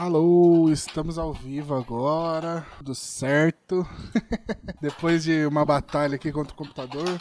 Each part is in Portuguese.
Alô, estamos ao vivo agora, tudo certo. Depois de uma batalha aqui contra o computador.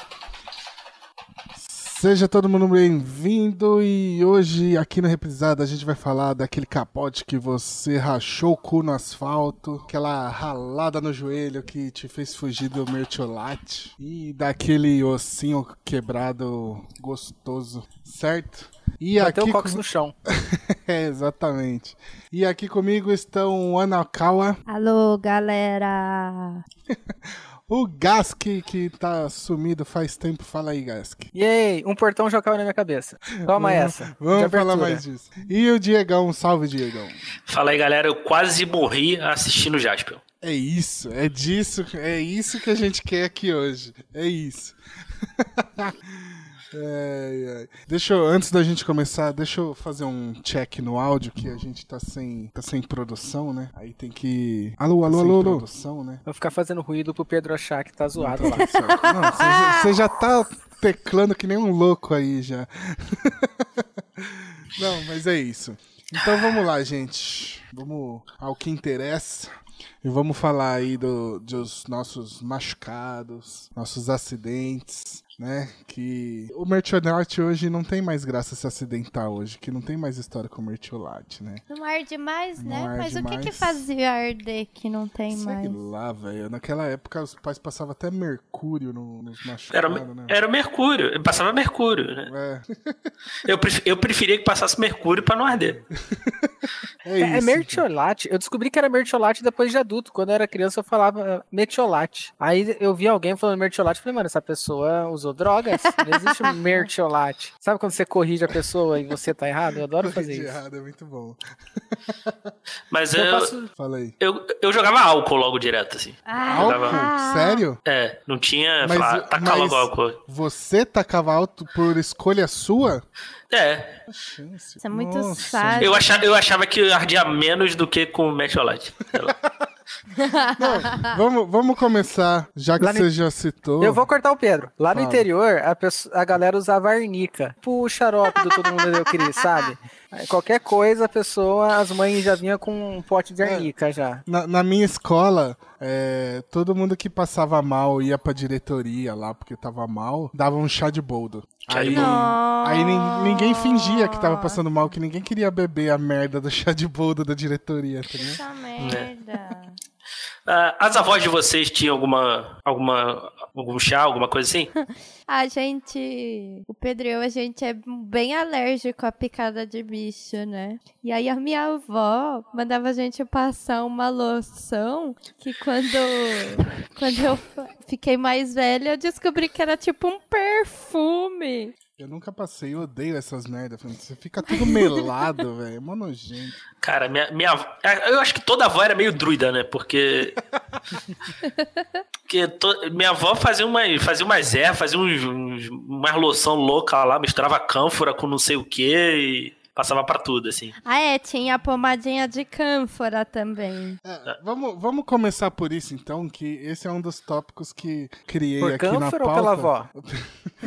Seja todo mundo bem-vindo e hoje aqui na Reprisada a gente vai falar daquele capote que você rachou o cu no asfalto, aquela ralada no joelho que te fez fugir do mertiolate e daquele ossinho quebrado gostoso, certo? E Bateu aqui o cox com... no chão. é, exatamente. E aqui comigo estão Ana Kawa. Alô, galera. O Gask, que tá sumido faz tempo, fala aí, Gask. E aí, um portão já caiu na minha cabeça. Toma vamos, essa. Vamos falar mais disso. E o Diegão, salve, Diegão. Fala aí, galera. Eu quase morri assistindo Jasper. É isso, é disso, é isso que a gente quer aqui hoje. É isso. É, é. Deixa eu, antes da gente começar, deixa eu fazer um check no áudio que a gente tá sem, tá sem produção, né? Aí tem que. Alô, alô, tá alô, alô. Produção, né? Vou ficar fazendo ruído pro Pedro achar que tá zoado lá. Não, você já tá teclando que nem um louco aí já. Não, mas é isso. Então vamos lá, gente. Vamos ao que interessa. E vamos falar aí do, dos nossos machucados, nossos acidentes, né? Que o Mertiolate hoje não tem mais graça se acidentar hoje, que não tem mais história com o Mertiolate, né? Não arde mais, não né? Arde Mas o que mais. que fazia arder que não tem Sei mais? Sei lá, velho. Naquela época os pais passavam até mercúrio no, nos machucados, era, né? Era mercúrio, passava mercúrio, né? É. eu, pref, eu preferia que passasse mercúrio para não arder. é, é, é mertiolate. Eu descobri que era mertiolate depois de adulto. Quando eu era criança eu falava metiolate. Aí eu vi alguém falando mertiolate e falei, mano, essa pessoa usou usou drogas. Não existe um mertiolate. Sabe quando você corrige a pessoa e você tá errado? Eu adoro fazer isso. errado é muito bom. Mas eu, eu, posso... Fala aí. Eu, eu jogava álcool logo direto, assim. Ah, jogava... Sério? É, não tinha. Mas, falar, tacar logo álcool. Você tacava álcool por escolha sua? É. Isso é muito sábio. Eu achava, eu achava que ardia menos do que com o Metiolite. Não, vamos, vamos começar, já que Lá você no... já citou. Eu vou cortar o Pedro. Lá no interior, a, pessoa, a galera usava arnica. Tipo o xarope do Todo Mundo Deu Cris, sabe? Qualquer coisa, a pessoa, as mães já vinham com um pote de é, arnica é, já. Na, na, minha escola, é, todo mundo que passava mal ia pra diretoria lá porque tava mal, dava um chá de boldo. Aí, aí ninguém fingia que tava passando mal, que ninguém queria beber a merda do chá de boldo da diretoria. Tá merda. as avós de vocês tinham alguma, alguma, algum chá, alguma coisa assim? a gente, o Pedro e eu, a gente é bem alérgico à picada de bicho, né? E aí a minha avó mandava a gente passar uma loção que quando, quando eu fiquei mais velha, eu descobri que era tipo um perfume. Eu nunca passei, eu odeio essas merdas. Você fica tudo melado, velho. É mó nojento. Cara, minha, minha. Eu acho que toda avó era meio druida, né? Porque. Porque to... minha avó fazia umas, fazia umas ervas, fazia uns, uns, umas loção louca lá, misturava cânfora com não sei o que. E passava para tudo, assim. Ah, é, tinha a pomadinha de cânfora também. É, vamos, vamos começar por isso, então, que esse é um dos tópicos que criei por aqui na pauta. ou pela avó?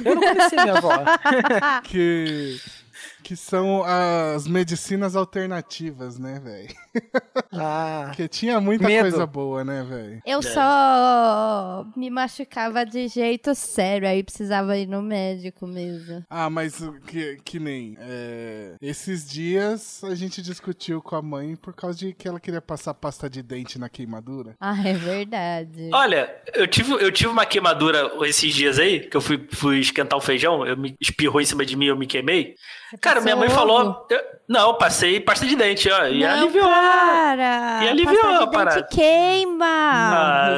Eu não conheci minha avó. que que são as medicinas alternativas, né, velho? Ah. Porque tinha muita medo. coisa boa, né, velho? Eu é. só me machucava de jeito sério, aí precisava ir no médico mesmo. Ah, mas que, que nem. É, esses dias a gente discutiu com a mãe por causa de que ela queria passar pasta de dente na queimadura. Ah, é verdade. Olha, eu tive, eu tive uma queimadura esses dias aí, que eu fui, fui esquentar o feijão, eu me espirrou em cima de mim, eu me queimei. Cara, minha mãe falou. Eu, não, passei pasta de dente, ó. E não, aliviou. Cara, e aliviou a parada. queima. Ah,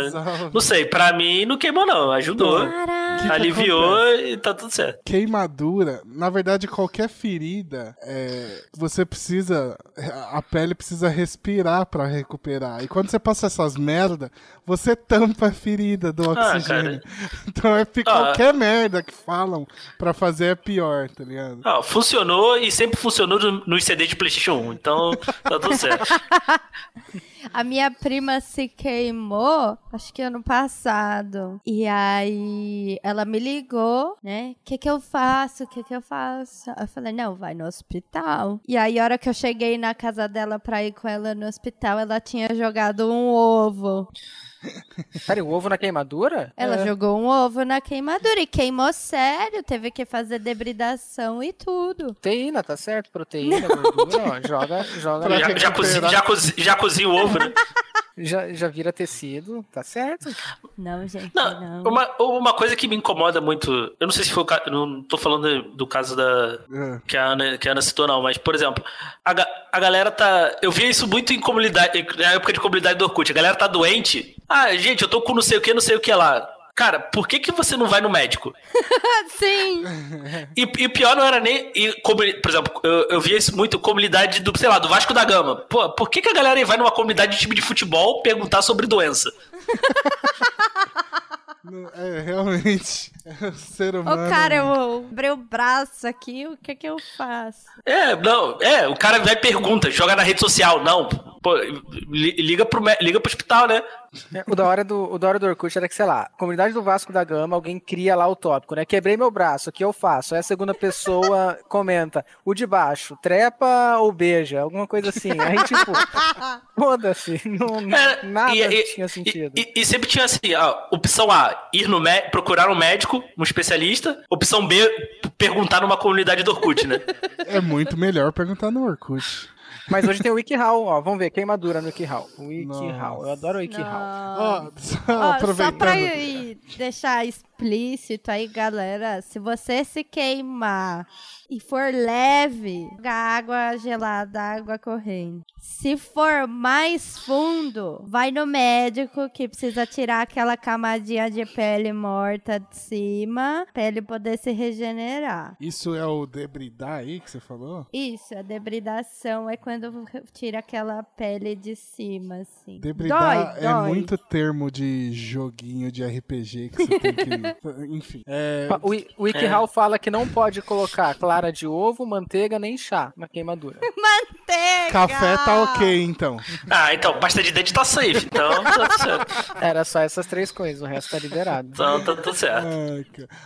não sei, pra mim não queimou, não. Ajudou. Caraca. Aliviou e tá tudo certo. Queimadura, na verdade, qualquer ferida, é, você precisa. A pele precisa respirar pra recuperar. E quando você passa essas merda, você tampa a ferida do ah, oxigênio. Ah, então é ah. qualquer merda que falam pra fazer é pior, tá ligado? Ah, funcionou e sempre funcionou nos CD de PlayStation 1. Então tá tudo certo. A minha prima se queimou, acho que ano passado. E aí ela me ligou, né? O que que eu faço? O que que eu faço? Eu falei, não, vai no hospital. E aí, a hora que eu cheguei na casa dela pra ir com ela no hospital, ela tinha jogado um ovo. Pera, o ovo na queimadura? Ela é. jogou um ovo na queimadura e queimou sério. Teve que fazer debridação e tudo. Proteína, tá certo? Proteína, gordura, ó, joga, joga. Já, já, cozinha, já, cozinha, já cozinha o ovo, né? Já, já vira tecido, tá certo? Não, gente, não. não. Uma, uma coisa que me incomoda muito, eu não sei se foi o caso, não tô falando do caso da É. que, a Ana, que a Ana citou, não, mas, por exemplo, a, a galera tá. Eu via isso muito em comunidade, na época de comunidade do Orkut. A galera tá doente. Ah, gente, eu tô com não sei o que, não sei o que lá. Cara, por que, que você não vai no médico? Sim. E, e pior não era nem. e comuni- por exemplo, eu, eu via isso muito comunidade do, sei lá, do Vasco da Gama. Pô, por que, que a galera vai numa comunidade de time de futebol perguntar sobre doença? É, realmente. É o ser Ô, humano. cara, eu abri o braço aqui, o que que eu faço? É, não, é, o cara vai e pergunta, joga na rede social. Não, pô, li- liga pro, liga pro hospital, né? É, O da, hora do, o da hora do Orkut era que, sei lá, comunidade do Vasco da Gama, alguém cria lá o tópico, né? Quebrei meu braço, o que eu faço? Aí a segunda pessoa comenta, o de baixo, trepa ou beija, alguma coisa assim. Aí, tipo, foda-se, não, nada e- tinha sentido. E, e- e sempre tinha assim, ó, opção A, ir no procurar um médico, um especialista. Opção B, perguntar numa comunidade do Orkut, né? É muito melhor perguntar no Orkut. Mas hoje tem o WikiHow, ó, vamos ver, queimadura no WikiHow. WikiHow, eu adoro o WikiHow. Ó, só Ó, só aproveitando. pra ir- deixar explícito aí, galera, se você se queimar e for leve, joga água gelada, água corrente. Se for mais fundo, vai no médico que precisa tirar aquela camadinha de pele morta de cima, pra ele poder se regenerar. Isso é o debridar aí que você falou? Isso, a debridação é quando tira aquela pele de cima, assim. Debridar dói, é dói. muito termo de joguinho de RPG que você tem que. Enfim. É, O o WikiHow fala que não pode colocar clara de ovo, manteiga nem chá na queimadura. Manteiga! café tá ok, então. Ah, então, pasta de dente tá safe, então tá tudo certo. Era só essas três coisas, o resto tá liberado. Então tá tudo certo.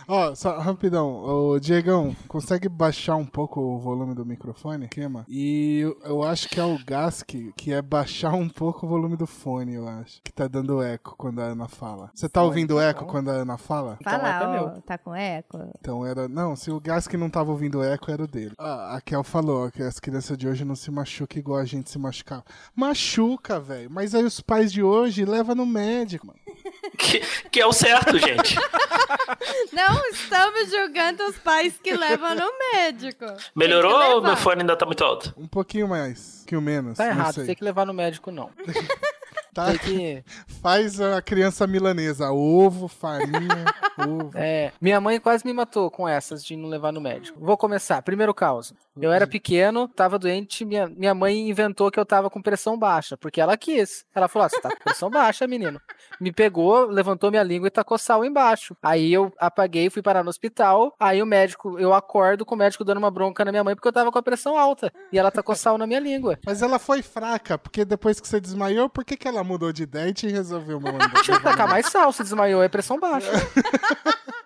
Ó, só rapidão. Ô, Diegão, consegue baixar um pouco o volume do microfone? Queima? E eu, eu acho que é o Gas que, que é baixar um pouco o volume do fone, eu acho. Que tá dando eco quando a Ana fala. Você tá Fone, ouvindo eco então. quando a Ana fala? Então, eco é Fala, ó, meu. tá com eco? Então era. Não, se o Gas que não tava ouvindo eco era o dele. Ah, a Kel falou ó, que as crianças de hoje não se machucam igual a gente se machucava. Machuca, velho. Mas aí os pais de hoje levam no médico, mano. Que, que é o certo, gente. Não estamos julgando os pais que levam no médico. Melhorou ou meu fone ainda tá muito alto? Um pouquinho mais, que o menos. Tá não errado, sei. tem que levar no médico, não. Tá? Que. Faz a criança milanesa. Ovo, farinha, ovo. É, minha mãe quase me matou com essas de não levar no médico. Vou começar. Primeiro caso. Eu era pequeno, tava doente, minha, minha mãe inventou que eu tava com pressão baixa, porque ela quis. Ela falou: ah, você tá com pressão baixa, menino. Me pegou, levantou minha língua e tacou sal embaixo. Aí eu apaguei, fui parar no hospital. Aí o médico, eu acordo com o médico dando uma bronca na minha mãe porque eu tava com a pressão alta. E ela tacou sal na minha língua. Mas ela foi fraca, porque depois que você desmaiou, por que, que ela mudou de ideia e resolveu mandar? Tinha que tacar mais sal, se desmaiou, é pressão baixa.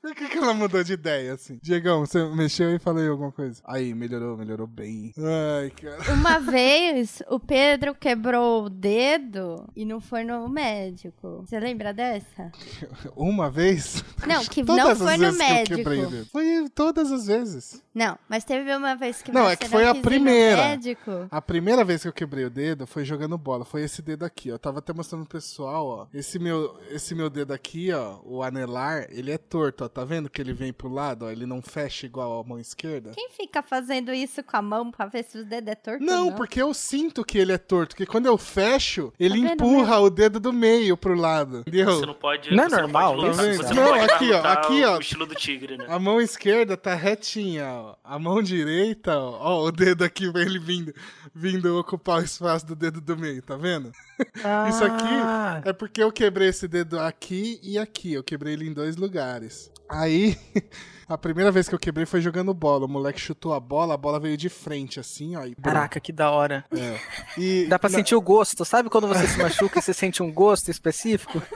Por que, que ela mudou de ideia, assim? Diegão, você mexeu e falei alguma coisa. Aí, melhorou, melhorou bem. Ai, cara. Uma vez, o Pedro quebrou o dedo e não foi no médico. Você lembra dessa? Uma vez? Não, que Todas não foi no que médico. dedo. Foi todas as vezes. Não, mas teve uma vez que Não, você é que foi a primeira. médico. A primeira vez que eu quebrei o dedo foi jogando bola. Foi esse dedo aqui, ó. Eu tava até mostrando pro pessoal, ó. Esse meu, esse meu dedo aqui, ó, o anelar, ele é torto, ó. Tá vendo que ele vem pro lado, ó? Ele não fecha igual a mão esquerda? Quem fica fazendo isso com a mão pra ver se o dedo é torto Não, ou não? porque eu sinto que ele é torto. Porque quando eu fecho, ele vendo empurra o dedo do meio pro lado. Entendeu? Você não pode. Não é você normal pode lutar, isso? Você Não, não, pode aqui, ó, lutar aqui, ó. O estilo do tigre, né? A mão esquerda tá retinha, ó. A mão direita, ó. Ó, o dedo aqui, ele vindo, vindo ocupar o espaço do dedo do meio, tá vendo? Isso Ah, aqui é porque eu quebrei esse dedo aqui e aqui. Eu quebrei ele em dois lugares. Aí, a primeira vez que eu quebrei foi jogando bola. O moleque chutou a bola, a bola veio de frente, assim, ó. E... Caraca, que da hora. É. E Dá pra na- sentir o gosto. Sabe quando você se machuca e você sente um gosto específico?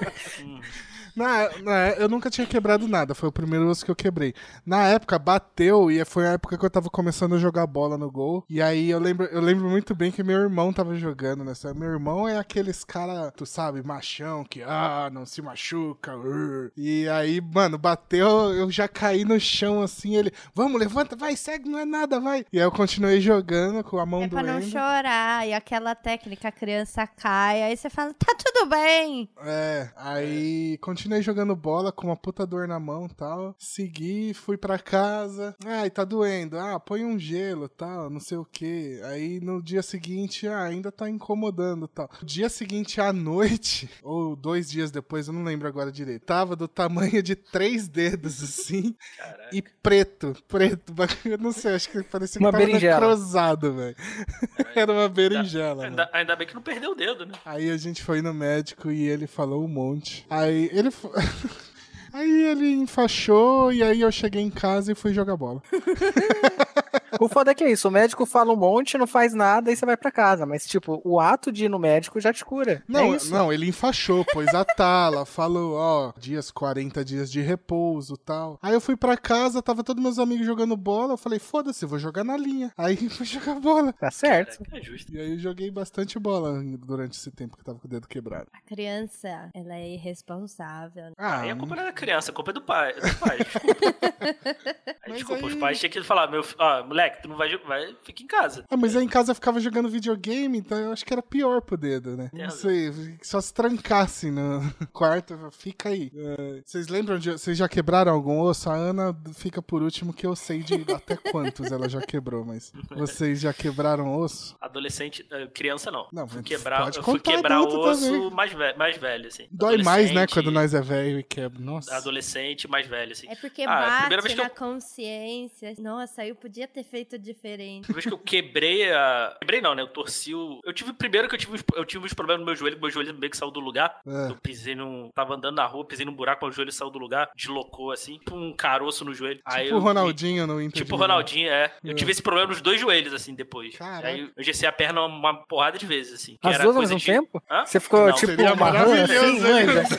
Na, na, eu nunca tinha quebrado nada, foi o primeiro osso que eu quebrei. Na época, bateu, e foi a época que eu tava começando a jogar bola no gol. E aí eu lembro, eu lembro muito bem que meu irmão tava jogando nessa. Meu irmão é aqueles cara, tu sabe, machão, que ah, não se machuca. Uh. E aí, mano, bateu, eu já caí no chão assim, ele, vamos, levanta, vai, segue, não é nada, vai. E aí eu continuei jogando com a mão é doendo. pra não chorar, e aquela técnica, a criança cai, aí você fala, tá tudo bem. É, aí continuei jogando bola com uma puta dor na mão tal. Segui, fui pra casa. Ai, tá doendo. Ah, põe um gelo tal, não sei o que. Aí no dia seguinte, ah, ainda tá incomodando tal. No dia seguinte à noite, ou dois dias depois, eu não lembro agora direito, tava do tamanho de três dedos assim. Caraca. E preto, preto. Eu não sei, acho que parecia uma que tava necrosado, velho. Era uma berinjela. Ainda, ainda, bem que não perdeu o dedo, né? Aí a gente foi no médico e ele falou um monte. Aí ele. Aí ele enfaixou e aí eu cheguei em casa e fui jogar bola. O foda é que é isso, o médico fala um monte, não faz nada e você vai para casa. Mas, tipo, o ato de ir no médico já te cura. Não, é não, ele enfaixou, pôs a tala, falou, ó, dias, 40 dias de repouso tal. Aí eu fui para casa, tava todos meus amigos jogando bola, eu falei, foda-se, vou jogar na linha. Aí fui jogar bola. Tá certo. É, é justo. E aí eu joguei bastante bola durante esse tempo que tava com o dedo quebrado. A criança, ela é irresponsável. Ah, aí a culpa não é da criança, a culpa é do pai. É do pai, desculpa. aí, desculpa, aí... os pais tinham que falar, meu, ó, moleque, tu não vai, vai fica em casa. Ah, mas aí em casa eu ficava jogando videogame, então eu acho que era pior pro dedo, né? Não sei, só se trancasse no quarto, fica aí. Uh, vocês lembram de. Vocês já quebraram algum osso? A Ana fica por último, que eu sei de até quantos ela já quebrou, mas vocês já quebraram osso? Adolescente, eh, criança não. Não, fui quebrar, eu fui quebrar o osso mais velho, mais velho, assim. Dói mais, né, quando nós é velho e quebra. Nossa. Adolescente mais velho, assim. É porque ah, bate na eu... consciência. Nossa, eu podia ter feito diferente. A vez que eu quebrei a. Quebrei não, né? Eu torci o. Eu tive primeiro que eu tive, eu tive uns problemas no meu joelho, meu joelho meio que saiu do lugar. É. Eu pisei num. Tava andando na rua, pisei num buraco, meu joelho saiu do lugar, deslocou assim, tipo um caroço no joelho. Tipo Aí o Ronaldinho no Inter. Tipo o Ronaldinho, é. Eu é. tive esse problema nos dois joelhos, assim, depois. Caraca. Aí eu gessei a perna uma porrada de vezes, assim. As duas ao mesmo de... tempo? Hã? Você ficou, não, tipo, maravilhoso, assim,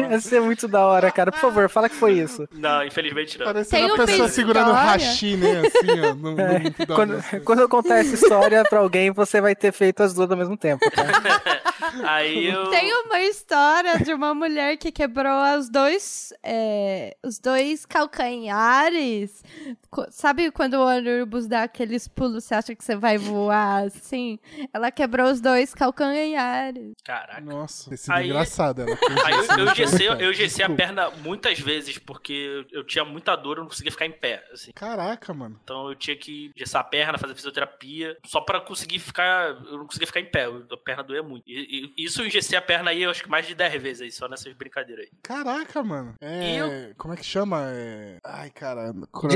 Ia ser muito da hora, cara. Por favor, fala que foi isso. Não, infelizmente não. Parecendo uma pessoa segurando o hashi, né? Assim, ó. No, no é. quando, quando eu contar essa história pra alguém, você vai ter feito as duas ao mesmo tempo, tá? Aí eu... Tem uma história de uma mulher que quebrou os dois, é, os dois calcanhares. Sabe quando o ônibus dá aqueles pulos, você acha que você vai voar assim? Ela quebrou os dois calcanhares. Caraca. Nossa, esse é engraçado. Ela aí eu, eu, gessei, eu gessei a perna muitas vezes, porque eu tinha muita dor, eu não conseguia ficar em pé. Assim. Caraca, mano. Então eu tinha que gessar a perna, fazer fisioterapia, só pra conseguir ficar. Eu não conseguia ficar em pé, a perna doía muito. E, e isso eu engessei a perna aí, eu acho que mais de 10 vezes aí, só nessas brincadeiras aí. Caraca, mano. É. Eu... Como é que chama? É... Ai, cara. Crono...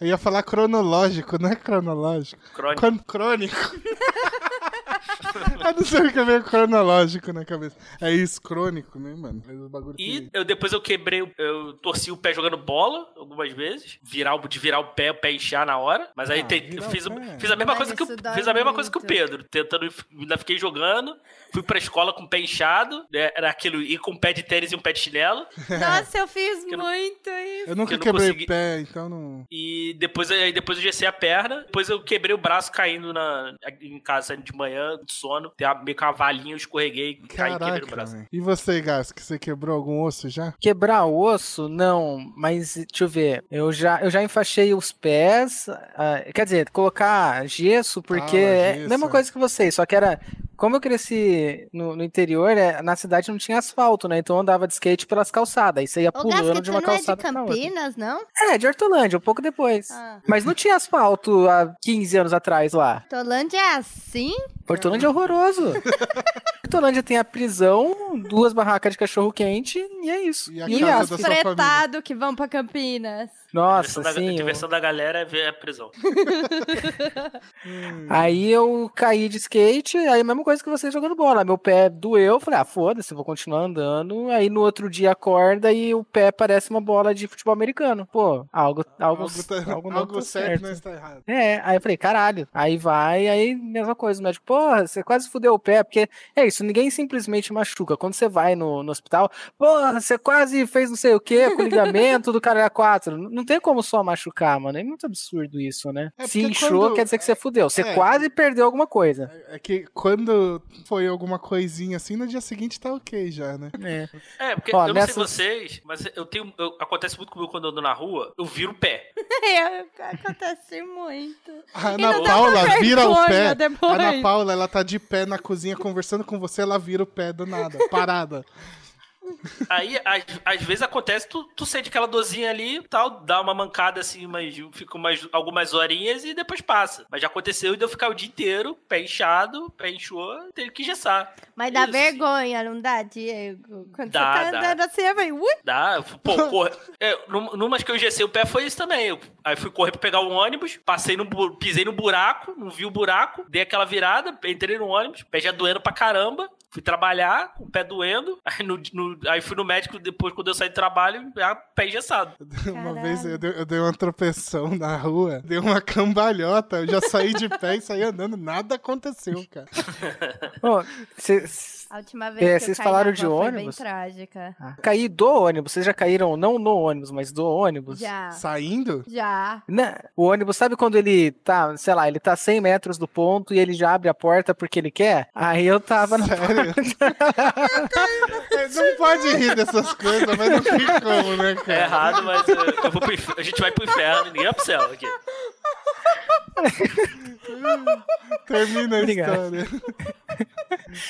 Eu ia falar cronológico, não é cronológico. Crônico. Crônico. eu não sei o que é meio cronológico na cabeça. É isso, crônico, né, mano? e que... eu, depois eu quebrei, eu torci o pé jogando bola algumas vezes. Virar, de virar o pé, o pé inchar na hora. Mas aí ah, te, fiz, fiz, a mesma coisa que o, fiz a mesma coisa que o Pedro. Tentando, ainda fiquei jogando. Fui pra escola com o pé inchado. Né, era aquilo, ir com um pé de tênis e um pé de chinelo. Nossa, eu fiz muito isso. Eu nunca eu quebrei consegui... o pé, então não. E depois, aí depois eu gessei a perna. Depois eu quebrei o braço caindo na, em casa de manhã, de sono. Tem meio que uma valinha, eu escorreguei, Caraca, caí e quebrei o braço. E você, Gas, que você quebrou algum osso já? Quebrar osso, não. Mas, deixa eu ver. Eu já, eu já enfaixei os pés. Uh, quer dizer, colocar gesso, porque ah, é a mesma coisa que vocês, só que era como eu cresci no, no interior, é, na cidade não tinha asfalto, né? Então eu andava de skate pelas calçadas. Aí você ia pulando de uma calçada. Não é de Campinas, não? É, de Hortolândia, um pouco depois. Ah. Mas não tinha asfalto há 15 anos atrás lá. Hortolândia é assim? Hortolândia é horroroso. Hortolândia tem a prisão, duas barracas de cachorro quente e é isso. E a E família. fretados que vão pra Campinas. Nossa, a diversão, da, sim. a eu- diversão da galera é ver a prisão. Aí eu caí de skate, aí a mesma coisa que você jogando bola. Meu pé doeu, falei, ah, foda-se, vou continuar andando. Aí no outro dia acorda e o pé parece uma bola de futebol americano. Pô, algo, algo, Algo, tá- algo não algo tá certo, certo. não está errado. É, aí eu falei, caralho. Aí vai, aí mesma coisa, o médico, porra, você quase fudeu o pé, porque é isso, ninguém simplesmente machuca. Quando você vai no, no hospital, porra, você quase fez não sei o que com o ligamento do cara 4. Não tem como só machucar, mano. É muito absurdo isso, né? É Se inchou, quando- quer dizer que você fudeu. Você É. quase perdeu alguma coisa. É que quando foi alguma coisinha assim, no dia seguinte tá ok já, né? É. É, porque Ó, eu não nessas- sei vocês, mas eu tenho. eu- acontece muito comigo quando eu ando na rua, eu viro o pé. É, acontece muito. A Ana não Paula vira o pé. depois. A Ana Paula, ela tá de pé na cozinha conversando com você, ela vira o pé do nada, parada. Aí, às, às vezes acontece, tu, tu sente aquela dorzinha ali tal, dá uma mancada assim, mas fica umas, algumas horinhas e depois passa. Mas já aconteceu de eu ficar o dia inteiro, pé inchado, pé inchou, ter que engessar. Mas dá Isso. vergonha, não dá, Diego? Quando Dá, você tá dá. andando assim, vai, ui, Dá, pô, corre... é, num- numas que eu engessei o pé foi isso também. Eu- aí fui correr pra pegar o ônibus, passei no, pisei no buraco, não vi o buraco, dei aquela virada, entrei no ônibus, pé já doendo pra caramba. Fui trabalhar com o pé doendo, aí, no- no- aí fui no médico depois, quando eu saí do trabalho, já pé engessado. Uma Caralho. vez eu dei, eu dei uma tropeção na rua, dei uma cambalhota, eu já saí de pé e saí andando, nada aconteceu, cara. Ô, cês- A última vez É, que vocês eu caí falaram na de rua ônibus? Foi bem trágica. Ah, caí do ônibus. Vocês já caíram não no ônibus, mas do ônibus? Já. Saindo? Já. Né? O ônibus, sabe quando ele tá, sei lá, ele tá 100 metros do ponto e ele já abre a porta porque ele quer? Aí eu tava na Sério? É, Não pode rir dessas coisas, mas não tem como, né, É cara? errado, mas eu, eu vou pro a gente vai pro inferno, ninguém vai pro céu aqui. Termina a Obrigado. história.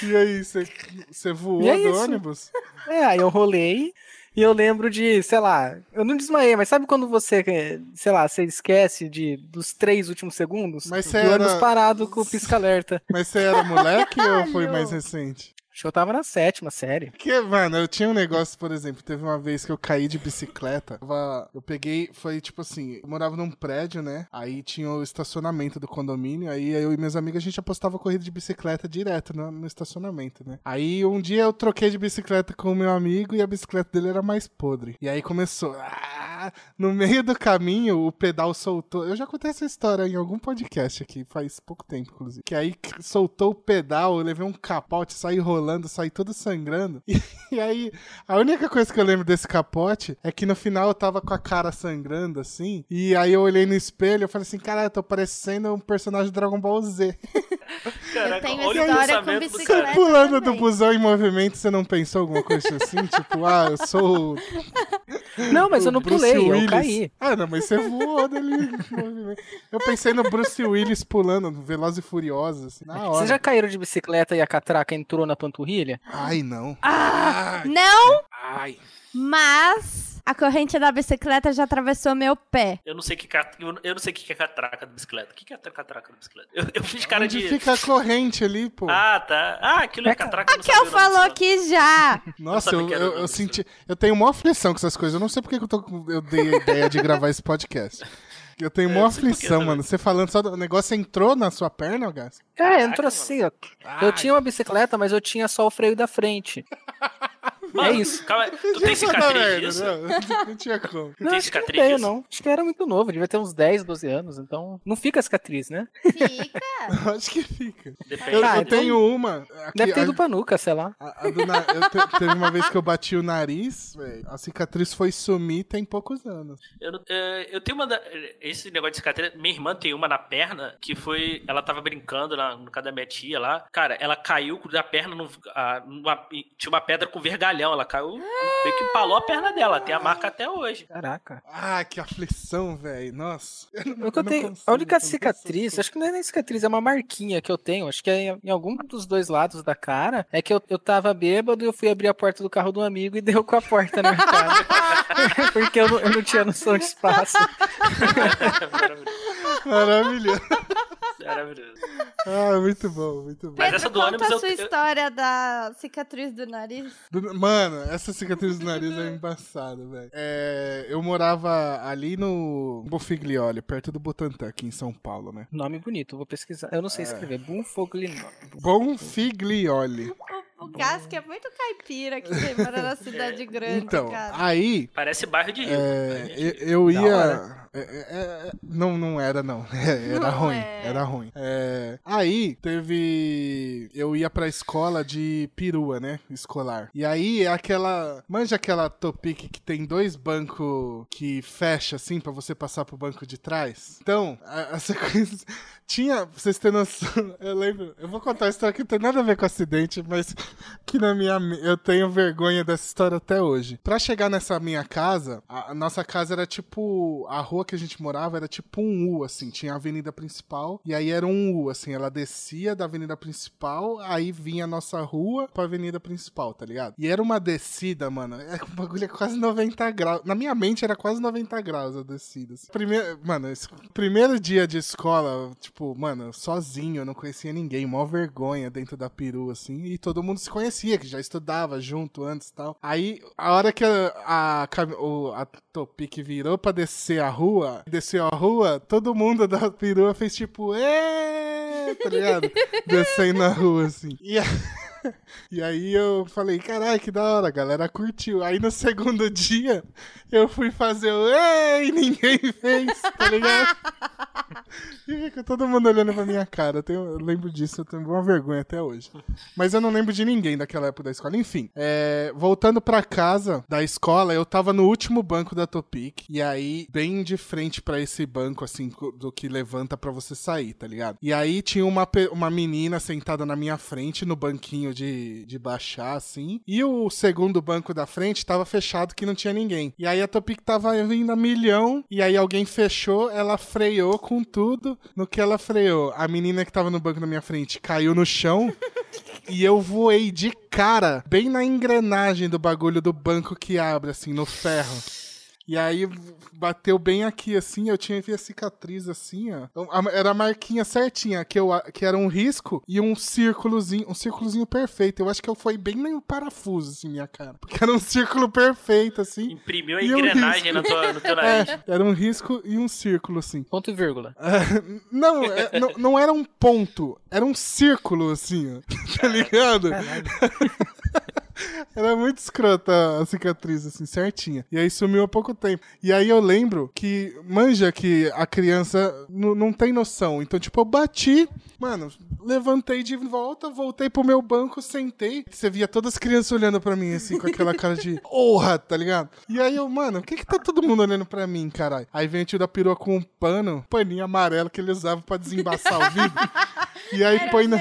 E aí, você- você voou é do isso. ônibus? É, aí eu rolei e eu lembro de, sei lá, eu não desmaiei, mas sabe quando você, eh, sei lá, você esquece de dos três últimos segundos? Mas e você o ônibus era- parado com o pisca-alerta. Mas você era moleque ou foi mais recente? Acho que eu tava na sétima série. Porque, mano, eu tinha um negócio, por exemplo, teve uma vez que eu caí de bicicleta. Eu peguei, foi tipo assim, eu morava num prédio, né? Aí tinha o estacionamento do condomínio, aí eu e meus amigos a gente apostava corrida de bicicleta direto no, no estacionamento, né? Aí um dia eu troquei de bicicleta com o meu amigo e a bicicleta dele era mais podre. E aí começou. ah, no meio do caminho, o pedal soltou. Eu já contei essa história em algum podcast aqui, faz pouco tempo, inclusive. Que aí soltou o pedal, eu levei um capote, saí rolando, saí todo sangrando. E, aí, a única coisa que eu lembro desse capote é que no final eu tava com a cara sangrando, assim. E aí eu olhei no espelho e falei assim, cara, eu tô parecendo um personagem do Dragon Ball Z. Caraca, tenho olha o história com do bicicleta. cara. Pulando do também. busão em movimento, você não pensou alguma coisa assim? tipo, ah, eu sou Não, mas eu não Bruce pulei, eu Willis. caí. Ah, não, mas você voou movimento. Eu pensei no Bruce Willis pulando, Veloz e Furioso, assim, na hora. Vocês já caíram de bicicleta e a catraca entrou na panturrilha? Ai, não. Ah, Ai, não, ai. mas a corrente da bicicleta já atravessou meu pé. Eu não sei que eu eu não sei o que que é catraca da bicicleta. O que que é catraca da bicicleta? Eu, eu fiz cara Onde de. fica a corrente ali, pô? Ah, tá. Ah, aquilo é catraca. o nome falou que já. Nossa, eu, eu, eu senti. Eu tenho uma aflição com essas coisas. Eu não sei porque que eu, tô, eu dei a ideia de gravar esse podcast. Eu tenho É, que aflição, mano. Você falando só. do- O negócio entrou na sua perna, Gás? É, entrou assim, ó. Eu tinha uma bicicleta, mas eu tinha só o freio da frente. Mano, É isso. Calma, aí, tu tem cicatriz disso? Não, não tinha como. Tem acho que cicatriz não tenho, não. Acho que era muito novo, devia ter uns 10, 12 anos, então não fica cicatriz, né? Fica. Acho que fica. Depende. Eu, Ah, eu então- tenho uma. Aqui, Deve ter a- ido pra nuca, sei lá. A, a do na- eu te- teve uma vez que eu bati o nariz, velho. A cicatriz foi sumir tem poucos anos. Eu, não- é, eu tenho uma. da- esse negócio de cicatriz. Minha irmã tem uma na perna que foi. Ela tava brincando lá no casa da minha tia lá. Cara, ela caiu da perna. num- a- numa- tinha uma pedra com vergalhão. Ela caiu. Meio que empalou a perna dela. Tem a marca até hoje. Caraca. Ah, que aflição, velho. Nossa. Eu não- O que eu tenho, consigo, a única cicatriz, consigo. acho que não é nem cicatriz, é uma marquinha que eu tenho. Acho que é em, algum dos dois lados da cara. É que eu, eu tava bêbado e eu fui abrir a porta do carro do amigo e deu com a porta na minha cara. Porque eu não, eu não tinha noção de espaço. Maravilhoso. Maravilhoso. Ah, muito bom, muito bom. Mas Pedro, essa do conta ônibus a eu- sua eu- história da cicatriz do nariz. Do- Mano, Mano, essa cicatriz do nariz é embaçada, velho. É, eu morava ali no Bofiglioli, perto do Butantã, aqui em São Paulo, né? Nome bonito, vou pesquisar. Eu não sei é. escrever. Bonfiglioli. Bonfiglioli. O Gas que é muito caipira que tem mora na cidade grande, então, cara. aí... Parece bairro de Rio. É, eu, eu ia... É, é, é, não, não era, não. era não ruim. É. Era ruim. É, aí teve. Eu ia pra escola de perua, né? Escolar. E aí é aquela. Manja aquela topic que tem dois bancos que fecha assim para você passar pro banco de trás? Então, essa coisa. Tinha, pra vocês terem noção, eu lembro, eu vou contar a história que não tem nada a ver com acidente, mas que na minha, eu tenho vergonha dessa história até hoje. Pra chegar nessa minha casa, a, a nossa casa era tipo, a rua que a gente morava era tipo um U, assim, tinha a avenida principal, e aí era um U, assim, ela descia da avenida principal, aí vinha a nossa rua pra avenida principal, tá ligado? E era uma descida, mano, é um bagulho é quase 90 graus, na minha mente era quase 90 graus a descida. Assim. Primeiro, mano, esse, primeiro dia de escola, tipo, mano, sozinho, eu não conhecia ninguém, mó vergonha dentro da peru, assim, e todo mundo se conhecia, que já estudava junto antes e tal. Aí, a hora que a, a, a, a Topic virou pra descer a rua, desceu a rua, todo mundo da perua fez tipo, ê, tá ligado? Descendo na rua, assim. E, a... e aí eu falei, caralho, que da hora, a galera curtiu. Aí no segundo dia, eu fui fazer o ei, ninguém fez, tá ligado? E fica todo mundo olhando pra minha cara. Eu, tenho, eu, lembro disso, eu tenho uma vergonha até hoje. Mas eu não lembro de ninguém daquela época da escola. Enfim, é, voltando pra casa da escola, eu tava no último banco da Topic. E aí, bem de frente para esse banco, assim, do que levanta para você sair, tá ligado? E aí tinha uma, uma menina sentada na minha frente, no banquinho de, de baixar, assim. E o segundo banco da frente tava fechado, que não tinha ninguém. E aí a Topic tava vindo a milhão. E aí alguém fechou, ela freou com tudo. No que ela freou, a menina que tava no banco na minha frente caiu no chão. e eu voei de cara, bem na engrenagem do bagulho do banco que abre, assim, no ferro. E aí bateu bem aqui, assim, eu tinha a cicatriz assim, ó. Então, era a marquinha certinha, que, eu, que era um risco e um círculozinho, um círculozinho perfeito. Eu acho que eu fui bem no parafuso, assim, minha cara. Porque era um círculo perfeito, assim. Imprimiu a engrenagem um no, teu, no teu nariz. É, era um risco e um círculo, assim. Ponto e vírgula. É, não, é, não, não era um ponto, era um círculo, assim, ó. Tá ligado? Caralho. Era muito escrota a cicatriz, assim, certinha. E aí sumiu há pouco tempo. E aí eu lembro que, manja que a criança não tem noção. Então, tipo, eu bati, mano, levantei de volta, voltei pro meu banco, sentei. Você via todas as crianças olhando pra mim, assim, com aquela cara de honra, tá ligado? E aí eu, mano, o que que tá todo mundo olhando pra mim, caralho? Aí vem o tio da perua com um pano, paninho amarelo que ele usava pra desembaçar o vidro. E aí Era põe na.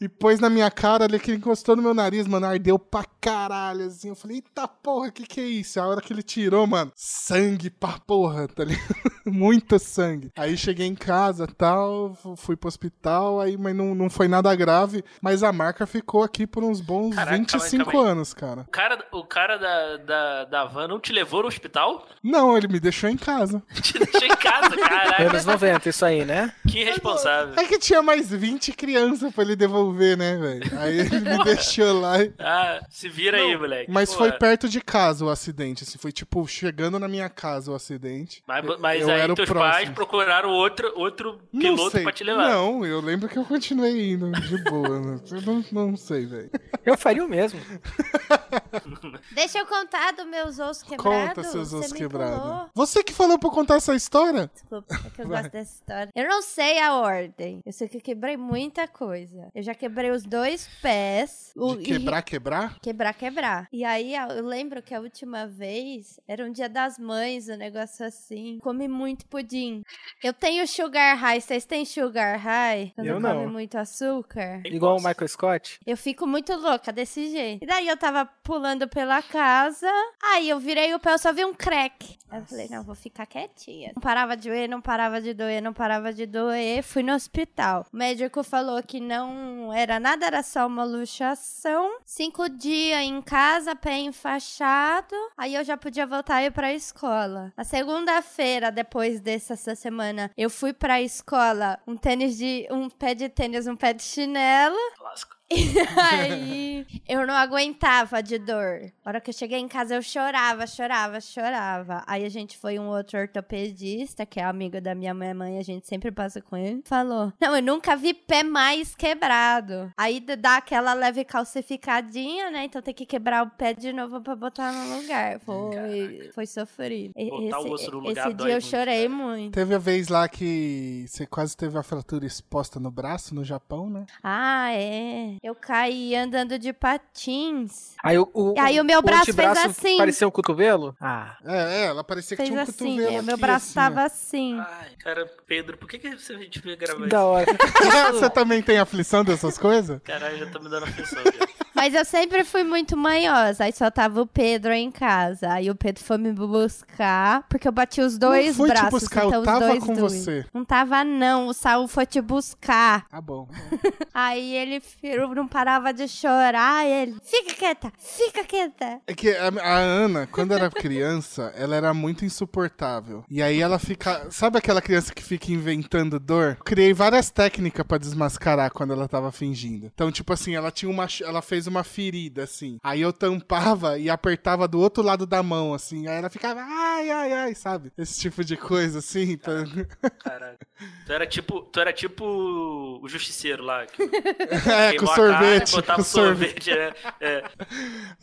E pôs na minha cara ali que ele encostou no meu nariz, mano. Ardeu pra caralho, assim. Eu falei, eita porra, que que é isso? A hora que ele tirou, mano, sangue pra porra, tá ligado? Muito sangue. Aí cheguei em casa tal, fui pro hospital, aí, mas não, não foi nada grave. Mas a marca ficou aqui por uns bons Caraca, 25 calma calma anos, cara. O cara, o cara da, da, da van não te levou no hospital? Não, ele me deixou em casa. te deixou em casa, caralho. Anos 90, isso aí, né? Que responsável. É que tinha mais 20 crianças pra ele devolver, né, velho? Aí ele me deixou lá. E... Ah, se vira não, aí, moleque. Mas Pô, foi perto de casa o acidente, assim. Foi tipo, chegando na minha casa o acidente. Mas, mas eu aí era teus próximo. pais procuraram outro, outro piloto pra te levar. Não, eu lembro que eu continuei indo de boa. né? Eu não, não sei, velho. Eu faria o mesmo. Deixa eu contar dos meus ossos quebrados. Conta seus ossos quebrados. Você que falou pra contar essa história? Desculpa, é que eu Vai. gosto dessa história. Eu não sei a ordem. Eu sei que eu quebrei muita coisa. Eu já quebrei os dois pés. De quebrar, e... quebrar? Quebrar, quebrar. E aí eu lembro que a última vez era um dia das mães, um negócio assim. Comi muito pudim. Eu tenho sugar high. Vocês têm sugar high? Quando eu come muito açúcar? Igual o Michael Scott? Eu fico muito louca desse jeito. E daí eu tava pulando pela casa. Aí eu virei o pé, eu só vi um crack. Aí eu falei, não, vou ficar quietinha. Não parava de doer, não parava de doer, não parava de doer. Fui no hospital. O médico falou que não era nada, era só uma luxação. Cinco dias em casa, pé enfaixado. Aí eu já podia voltar e ir pra escola. Na segunda-feira, depois dessa semana, eu fui pra escola. Um tênis de. um pé de tênis, um pé de chinelo. aí eu não aguentava de dor. A hora que eu cheguei em casa, eu chorava, chorava, chorava. Aí a gente foi um outro ortopedista, que é amigo da minha mãe, a gente sempre passa com ele. Falou: Não, eu nunca vi pé mais quebrado. Aí dá aquela leve calcificadinha, né? Então tem que quebrar o pé de novo pra botar no lugar. Foi, foi sofrido. Botar esse o osso no lugar esse dia eu muito, chorei muito. Teve a vez lá que você quase teve a fratura exposta no braço, no Japão, né? Ah, é. Eu caí andando de patins. Aí o, o, Aí o meu braço fez antebraço assim. Parecia um cotovelo? Ah. É, é, ela parecia que Fez tinha um assim. cotovelo é, meu aqui, braço assim, tava assim. Ai, cara, Pedro, por que, que você- a gente veio gravar Que isso? da hora. Você também tem aflição dessas coisas? Caralho, já tá me dando aflição. já. Mas eu sempre fui muito manhosa. Aí só tava o Pedro em casa. Aí o Pedro foi me buscar, porque eu bati os dois Não fui te braços. buscar, eu então os tava dois com dois. você. Não tava, não. O Saul foi te buscar. Tá bom. Aí ele fi- não parava de chorar. E ele, fica quieta, fica quieta. É que a, a Ana, quando era criança, ela era muito insuportável. E aí ela fica. Sabe aquela criança que fica inventando dor? Criei várias técnicas pra desmascarar quando ela tava fingindo. Então, tipo assim, ela tinha uma. Ela fez uma ferida, assim. Aí eu tampava e apertava do outro lado da mão, assim. Aí ela ficava, ai, ai, ai, sabe? Esse tipo de coisa, assim. pra- Caralho. Tu era tipo, tu era tipo o justiceiro lá. Que É, com sorvete. carne, botava sorvete. sorvete, né? É.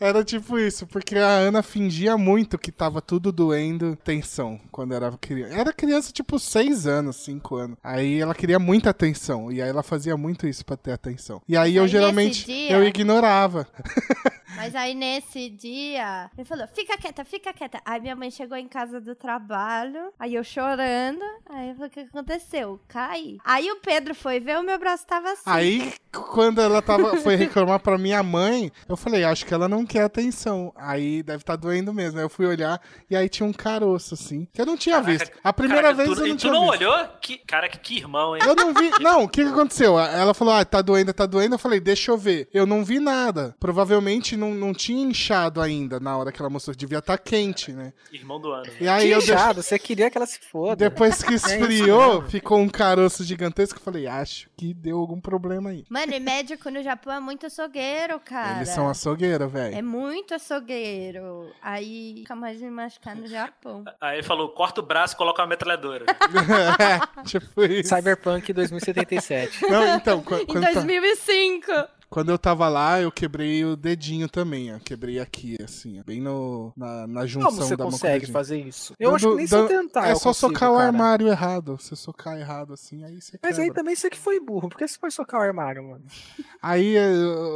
Era tipo isso, porque a Ana fingia muito que tava tudo doendo tensão quando era criança. Era criança, tipo, 6 anos, 5 anos. Aí ela queria muita atenção. E aí ela fazia muito isso pra ter atenção. E aí Mas eu aí, geralmente dia- eu ignorava. Mas aí nesse dia, ele falou: fica quieta, fica quieta. Aí minha mãe chegou em casa do trabalho, aí eu chorando. Aí eu falei: o que aconteceu? Caí. Aí o Pedro foi ver, o meu braço tava assim. Aí, quando ela tava, foi reclamar pra minha mãe, eu falei, acho que ela não quer atenção. Aí deve estar doendo mesmo. Aí eu fui olhar e aí tinha um caroço, assim, que eu não tinha visto. A primeira Caraca, vez tu, eu não tu tinha não visto. olhou? Que, caraca, que irmão, hein? Eu não vi. Não, o que, que aconteceu? Ela falou, ah, tá doendo, tá doendo. Eu falei, deixa eu ver. Eu não vi nada. Provavelmente não, não tinha inchado ainda na hora que ela mostrou. Devia estar quente, né? Irmão do ano. E aí Que eu inchado, você queria que ela se foda. Depois que isso esfriou, mesmo. ficou um caroço gigantesco. Eu falei, acho que deu algum problema aí. Mano, e médico no Japão é muito açougueiro, cara. Eles são açougueiros, É velho. muito açougueiro. Aí fica mais me machucar no Japão. Aí ele falou, corta o braço e coloca uma metralhadora. tipo isso. Cyberpunk 2077. Não, então, Em quando, tá- 2005. Quando eu tava lá, eu quebrei o dedinho também, ó. Quebrei aqui, assim, ó, bem no, na, na junção Como você da mão com o consegue fazer isso? Eu acho que nem se tentar. É só consigo, socar o cara. armário errado. Você socar errado assim, aí você Mas aí quebra. também você que foi burro. Por que você foi socar o armário, mano? Aí é,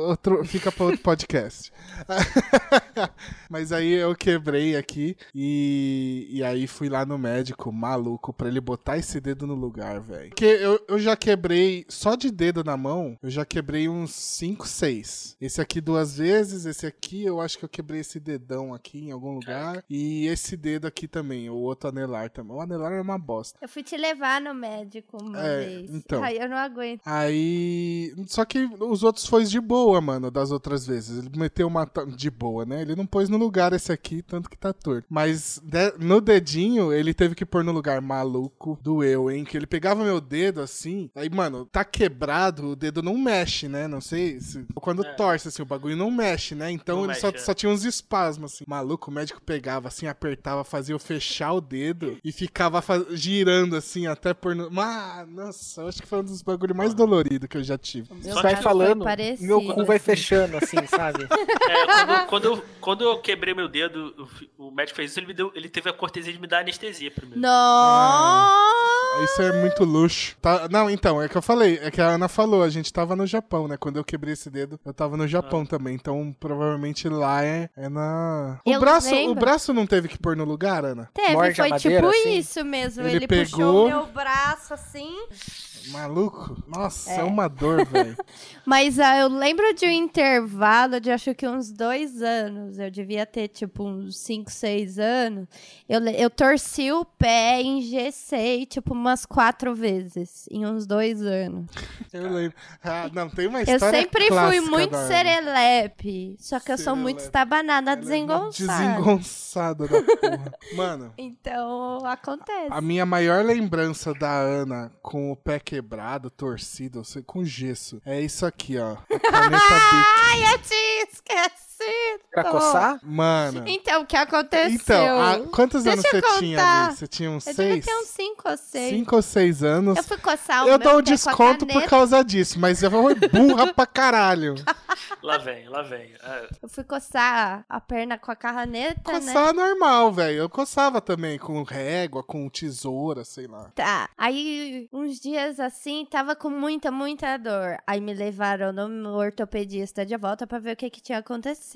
outro, fica pra outro podcast. Mas aí eu quebrei aqui e, e aí fui lá no médico, maluco, pra ele botar esse dedo no lugar, velho. Porque eu, eu já quebrei, só de dedo na mão, eu já quebrei uns 5, 6. Esse aqui duas vezes, esse aqui eu acho que eu quebrei esse dedão aqui em algum lugar. E esse dedo aqui também, o outro anelar também. O anelar é uma bosta. Eu fui te levar no médico uma É, vez. então. Aí eu não aguento. Aí. Só que os outros foi de boa, mano, das outras vezes. Ele meteu uma. De boa, né? Ele não pôs no lugar esse aqui, tanto que tá torto. Mas de- no dedinho, ele teve que pôr no lugar maluco. Doeu, hein? Que ele pegava meu dedo assim. Aí, mano, tá quebrado, o dedo não mexe, né? Não sei. Se- quando É. torce, assim, o bagulho não mexe, né? Então Não ele só, mexe, é. só tinha uns espasmos, assim. Maluco, o médico pegava assim, apertava, fazia eu fechar o dedo e ficava girando assim até por. No... Ah, nossa, eu acho que foi um dos bagulhos mais doloridos que eu já tive. Meu Você Só vai falando, parecido, meu cu vai assim. fechando, assim, sabe? É, quando, quando eu, quando eu quebrei meu dedo, o médico fez isso, ele, me deu, ele teve a cortesia de me dar anestesia primeiro. Nossa! Isso é muito luxo. Tá, não, então, é que eu falei, é que a Ana falou, a gente tava no Japão, né? Quando eu quebrei esse dedo, eu tava no Japão também. Então, provavelmente lá é, é na. O Eu braço, o braço não teve que pôr no lugar, Ana? Teve, Morde foi madeira, tipo assim? isso mesmo. Ele Ele, pegou- puxou o meu braço assim. Maluco? Nossa, é, uma dor, velho. Mas ah, eu lembro de um intervalo de acho que uns dois anos. Eu devia ter tipo uns 5, 6 anos. Eu, eu torci o pé, engessei tipo umas quatro vezes em uns dois anos. Eu lembro. Ah, não, tem uma Eu história sempre fui muito da Ana. serelepe. Só que eu sou muito Serelepe. estabanada, Ela é desengonçada. Desengonçada da porra. Mano, Então acontece. a minha maior lembrança da Ana com o pé quebrado quebrado, torcido, com gesso. É isso aqui, ó. A caneta. Ai, eu tinha esquecido. Pra coçar? Mano. Então, o que aconteceu? Então, a, quantos Deixa anos você contar. tinha ali? Você tinha uns eu seis? devia ter uns 5 ou 6. Cinco ou seis anos. Eu fui coçar o Eu meu dou um desconto por causa disso, mas eu vou burra pra caralho. Lá vem, lá vem. É. Eu fui coçar a perna com a caneta, né? Coçar normal, velho. Eu coçava também com régua, com tesoura, sei lá. Tá. Aí, uns dias assim, tava com muita, muita dor. Aí me levaram no ortopedista de volta pra ver o que que tinha acontecido.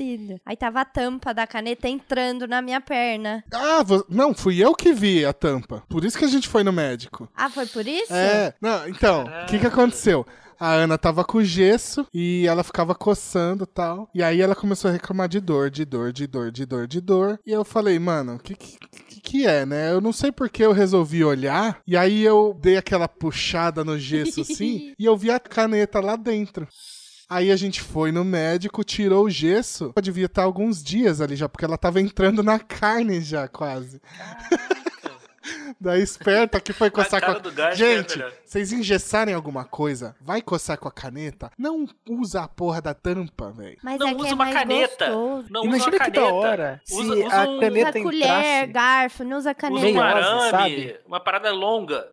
Aí tava a tampa da caneta entrando na minha perna. Ah, não, fui eu que vi a tampa. Por isso que a gente foi no médico. Ah, foi por isso? É, não, então, o que que aconteceu? A Ana tava com gesso e ela ficava coçando e tal. E aí ela começou a reclamar de dor, de dor, de dor, de dor, de dor. E eu falei, mano, o que, que, que que é, né? Eu não sei porque eu resolvi olhar. E aí eu dei aquela puxada no gesso assim e eu vi a caneta lá dentro. Aí a gente foi no médico, tirou o gesso. Devia estar alguns dias ali já, porque ela tava entrando na carne já, quase. Daí esperta que foi coçar com a... do gás é Gente, melhor. vocês engessarem alguma coisa, vai coçar com a caneta, não usa a porra da tampa, velho. Mas Não é que usa é uma caneta. gostoso. Não Imagina usa uma que caneta. da hora se Usa, usa a um, caneta Usa colher, entrasse. garfo, não usa usa caneta. um Meiose, arame, sabe? uma parada longa.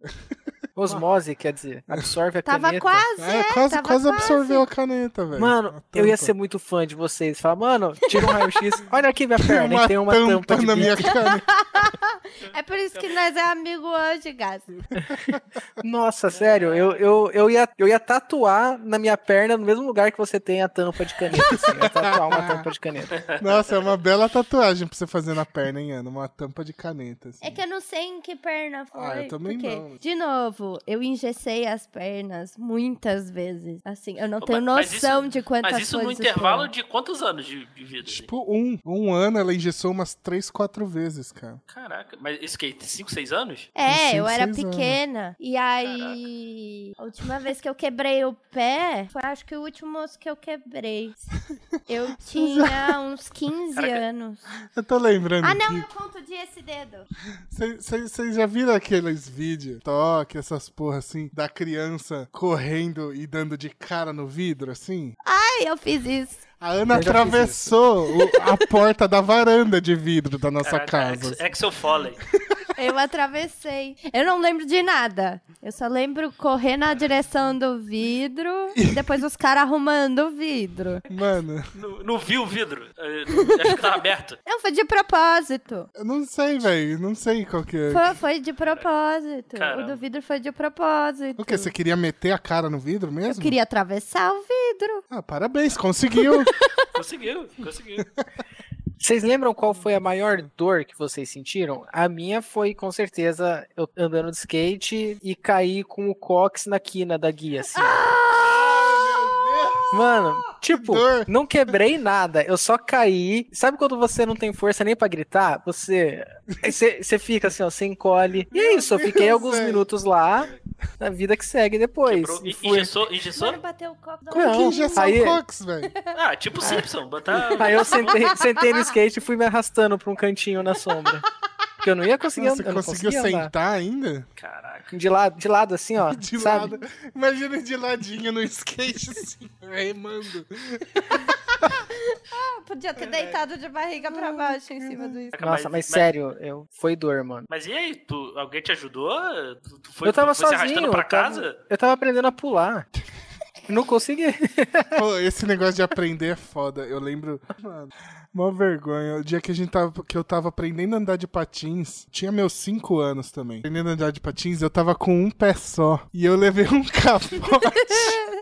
Osmose, quer dizer, absorve a Tava caneta. quase, É, é, quase, tava quase absorveu a caneta, velho. Mano, eu ia ser muito fã de vocês. Falar, mano, tira um raio-x. Olha aqui minha perna, uma tem uma tampa, tampa, de na minha caneta. É por isso que nós é amigo hoje, Gás. Nossa, sério, eu, eu, eu, ia, eu ia tatuar na minha perna no mesmo lugar que você tem a tampa de caneta. Assim, eu ia tatuar uma tampa de caneta. Nossa, é uma bela tatuagem pra você fazer na perna, hein, Ana? Uma tampa de caneta. Assim. É que eu não sei em que perna foi. Ah, eu também porque, não. De novo, eu engessei as pernas muitas vezes. Assim, eu não tenho Mas noção isso- de quantas Mas isso no coisas intervalo foram. de quantos anos de, de vida? assim? Tipo, um. Um ano ela engessou umas três, quatro vezes, cara. Caraca, mas isso que 5, 6 anos? É, cinco, eu era seis anos. pequena. E aí, a última vez que eu quebrei o pé, foi acho que o último osso que eu quebrei. Eu tinha uns 15 Caraca. anos. Eu tô lembrando Ah, não, aqui. eu conto dia esse dedo. Vocês já viram aqueles vídeos, toque, essas porra assim, da criança correndo e dando de cara no vidro, assim? Ai, eu fiz isso. A Ana atravessou o- a porta da varanda de vidro da nossa Caraca, casa. Ex- Axel Foley. Eu atravessei. Eu não lembro de nada. Eu só lembro correr na direção do vidro e depois os caras arrumando o vidro. Mano, Não, não viu o vidro? Eh, Acho que tava aberto. Não, foi de propósito. eu não sei, velho. Não sei qual que é. Foi, foi de propósito. Caramba. O do vidro foi de propósito. O que? Você queria meter a cara no vidro Eu mesmo? queria atravessar o vidro. Ah, parabéns, conseguiu. Conseguiu, conseguiu. Vocês lembram qual foi a maior dor que vocês sentiram? A minha foi, com certeza, eu andando de skate e cair com o cox na quina da guia, assim. Mano, tipo, dor. não quebrei nada, eu só caí. Sabe quando você não tem força nem pra gritar? Você. Você, você fica assim, ó, você encolhe. E é isso, eu fiquei alguns minutos lá, na vida que segue depois. Quebrou. E fui- Engessou, engessou? Mano, bateu o copo da Não. que injeção aí- Cox, velho? Ah, tipo Simpson. Botar... Aí eu sentei, sentei no skate e fui me arrastando pra um cantinho na sombra. Porque eu não ia conseguir Você andar. não conseguiu andar. sentar ainda? Caraca. De lado, de lado assim, ó. De sabe? lado. Imagina de ladinho no skate, assim, remando. Podia ter deitado de barriga pra baixo em cima do skate. Nossa, mas, sério, eu, foi dor, mano. Mas e aí, tu, alguém te ajudou? Tu, tu foi, eu tava tu foi sozinho. pra eu tava- casa? Eu tava aprendendo a pular. Não consegui. Pô, esse negócio de aprender é foda. Eu lembro. Mano, mó vergonha. O dia que, a gente tava, que eu tava aprendendo a andar de patins, tinha meus 5 anos também. Aprendendo a andar de patins, eu tava com um pé só. E eu levei um capote.